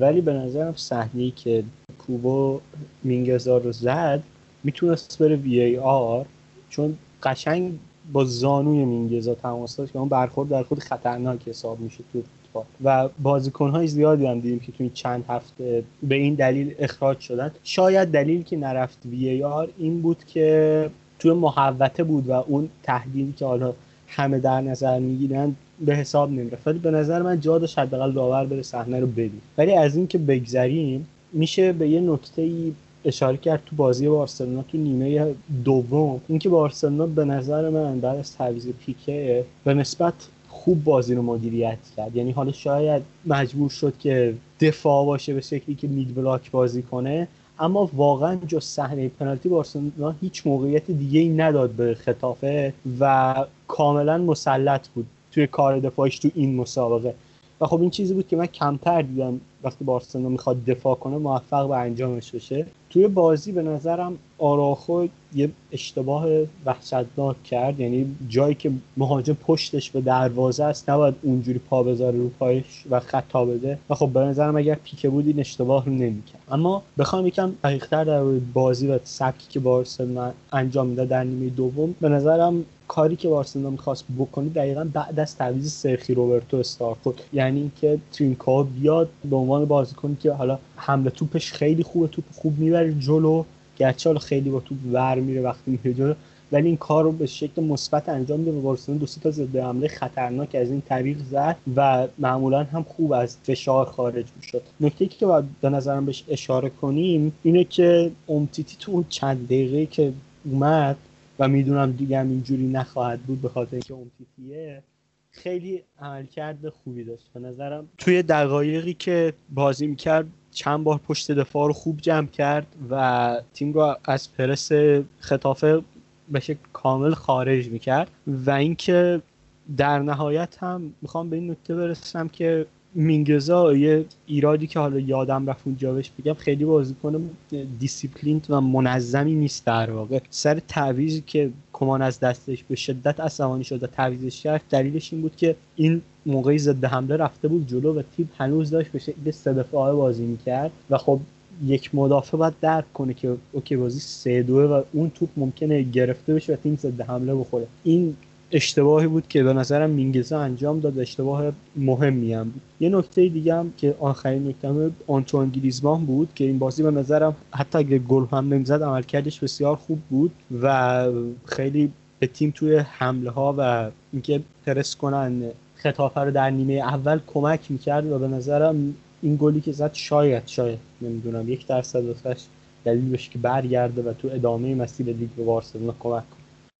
ولی به نظرم صحنه که کوبو مینگزا رو زد می‌تونست بره وی ای آر چون قشنگ با زانوی مینگزا تماس داشت که اون برخورد در خود خطرناک حساب میشه تو فوتبال و بازیکن های زیادی هم دیدیم که تو این چند هفته به این دلیل اخراج شدن. شاید دلیل که نرفت وی ای آر این بود که توی محوطه بود و اون تحلیلی که حالا همه در نظر می‌گیرن به حساب نمی‌رفت ولی به نظر من جا داشت حداقل داور بره صحنه رو ببین ولی از این که بگذریم میشه به یه نکته ای اشاره کرد تو بازی بارسلونا تو نیمه دوم. اینکه بارسلونا به نظر من بعد از تعویض پیکه به نسبت خوب بازی رو مدیریت کرد. یعنی حالا شاید مجبور شد که دفاع باشه به شکلی که مید بلاک بازی کنه اما واقعا جز صحنه پنالتی بارسلونا هیچ موقعیت دیگه ای نداد به خطافه و کاملا مسلط بود. توی کار دفاعش تو این مسابقه. و خب این چیزی بود که من کمتر دیدم وقتی بارسلونا می‌خواد دفاع کنه موفق به انجامش بشه. توی بازی به نظرم آراخو یه اشتباه وحشتناک کرد. یعنی جایی که مهاجم پشتش به دروازه است نباید اونجوری پا بذاره رو پایش و خطا بده. و خب به نظرم اگر پیکه بود این اشتباه رو نمی‌کرد. اما بخوام یکم دقیقتر در بازی و سبکی که بارسلونا انجام میده در نیمه دوم به نظرم کاری که بارسلونا می‌خواست بکنه دقیقا بعد از تعویض سرخی روبرتو استارت شد یعنی اینکه ترینکا بیاد به عنوان بازیکنی که حالا حمله توپش خیلی خوبه توپ خوب می‌بره جلو. گرچه حالا خیلی با توپ ور میره وقتی میره جلو ولی این کار رو به شکل مثبت انجام میده و بارسلونا دو تا ضد حمله خطرناک از این طریق زد و معمولا هم خوب از فشار خارج می‌شد. نکته که باید به نظرم بهش اشاره کنیم اینه که امتیتی تو اون چند دقیقه که اومد و می‌دونم دیگه هم اینجوری نخواهد بود به خاطر اینکه امتیتیه خیلی عملکرد خوبی داشت. به نظرم توی دقایقی که بازی می‌کرد چند بار پشت دفاع رو خوب جمع کرد و تیم رو از پرس خطافه به شکل کامل خارج می‌کرد. و اینکه در نهایت هم می‌خوام به این نکته برسم که مینگزا یه ایرادی که حالا یادم رفت اونجا بهش بگم خیلی بازیکن دیسیپلین و منظمی نیست در واقع. سر تعویضی که کومان از دستش به شدت عصبانی شد و تعویضش کرد دلیلش این بود که این موقعی ضد حمله رفته بود جلو و تیم هنوز داشت به شکل سه بازی می‌کرد و خب یک مدافع باید درک کنه که okay بازی سه دوه و اون توپ ممکنه گرفته بشه و تیم ضد حمله بخوره. این اشتباهی بود که به نظرم مینگزا انجام داد اشتباه مهمی هم بود. یه نکته دیگه هم که آخرین نکته آنتوان گریزمان بود که این بازی به نظرم حتی اگه گل هم نمی‌زد عملکردش بسیار خوب بود و خیلی به تیم توی حمله ها و اینکه پرس کنن خطافه رو در نیمه اول کمک می‌کرد و به نظرم این گلی که زد شاید شاید نمی‌دونم. یک درصد واسش دلیل بشه که برگرده و تو ادامه مسیر لیگ به بارسلونا کمک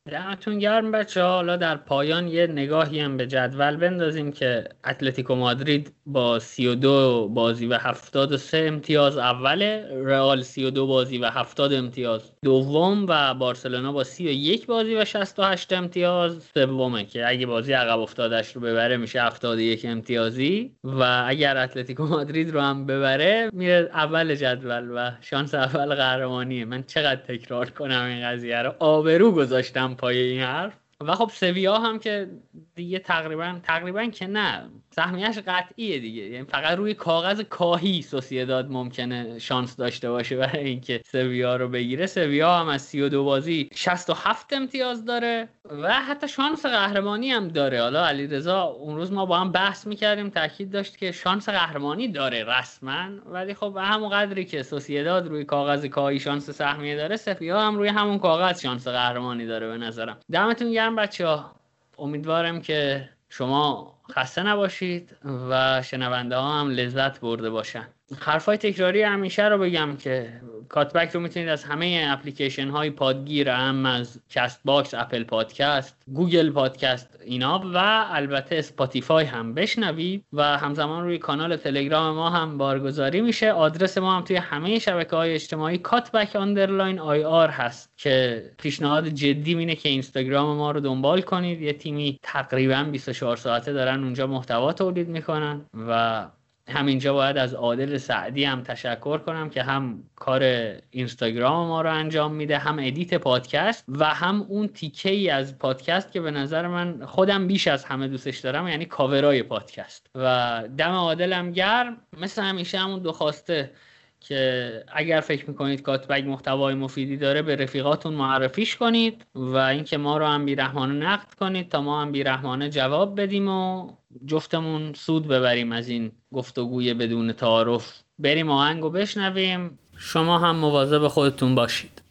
دمتون گرم بچه حالا در پایان یه نگاهی هم به جدول بندازیم که اتلتیکو مادرید با 32 بازی و 73 امتیاز اوله رئال 32 بازی و 70 امتیاز دوم و بارسلونا با 31 بازی و 68 امتیاز. سومه که اگه بازی عقب افتادش رو ببره میشه 71 امتیازی و اگر اتلتیکو مادرید رو هم ببره میره اول جدول و شانس اول قهرمانیه. من چقدر تکرار کنم این قضیه رو؟ آبرو گذاشتم پای این حرف. و خب سویا هم که دیگه تقریبا تقریبا که نه. سهمیش قطعیه دیگه. یعنی فقط روی کاغذ کاهی سوسیداد ممکنه شانس داشته باشه برای اینکه سویا رو بگیره. سویا هم از 32 بازی 67 امتیاز داره و حتی شانس قهرمانی هم داره. حالا علیرضا اون روز ما با هم بحث می‌کردیم تاکید داشت که شانس قهرمانی داره رسما. ولی خب به همون قدری که سوسیداد روی کاغذ کاهی شانس سهمیه داره سفیا هم روی همون کاغذ شانس قهرمانی داره به نظرم. دمتون گرم بچه ها امیدوارم که شما خسته نباشید و شنونده ها هم لذت برده باشن. حرفای تکراری همیشه رو بگم که کاتبک رو می‌تونید از همه اپلیکیشن های پادگیر هم از کست باکس اپل پادکست گوگل پادکست اینا و البته اسپاتیفای هم بشنوید و همزمان روی کانال تلگرام ما هم بارگذاری میشه. آدرس ما هم توی همه شبکه های اجتماعی کاتبک underline IR هست که پیشنهاد جدی اینه که اینستاگرام ما رو دنبال کنید. یه تیمی تقریبا 24 ساعته دارن اونجا محتوا تولید می‌کنن و همینجا باید از عادل سعدی هم تشکر کنم که هم کار اینستاگرام ما رو انجام میده هم edit پادکست و هم اون تیکه ای از پادکست که به نظر من خودم بیش از همه دوستش دارم یعنی کاورای پادکست. و دم عادلم گرم مثل همیشه همون دو خواسته که اگر فکر می‌کنید کاتبک محتوای مفیدی داره به رفیقاتون معرفیش کنید و اینکه ما رو هم بیرحمانه نقد کنید تا ما هم بیرحمانه جواب بدیم و جفتمون سود ببریم از این گفتگوی بدون تعارف. بریم آهنگ و بشنویم. شما هم مواظب خودتون باشید.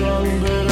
wrong,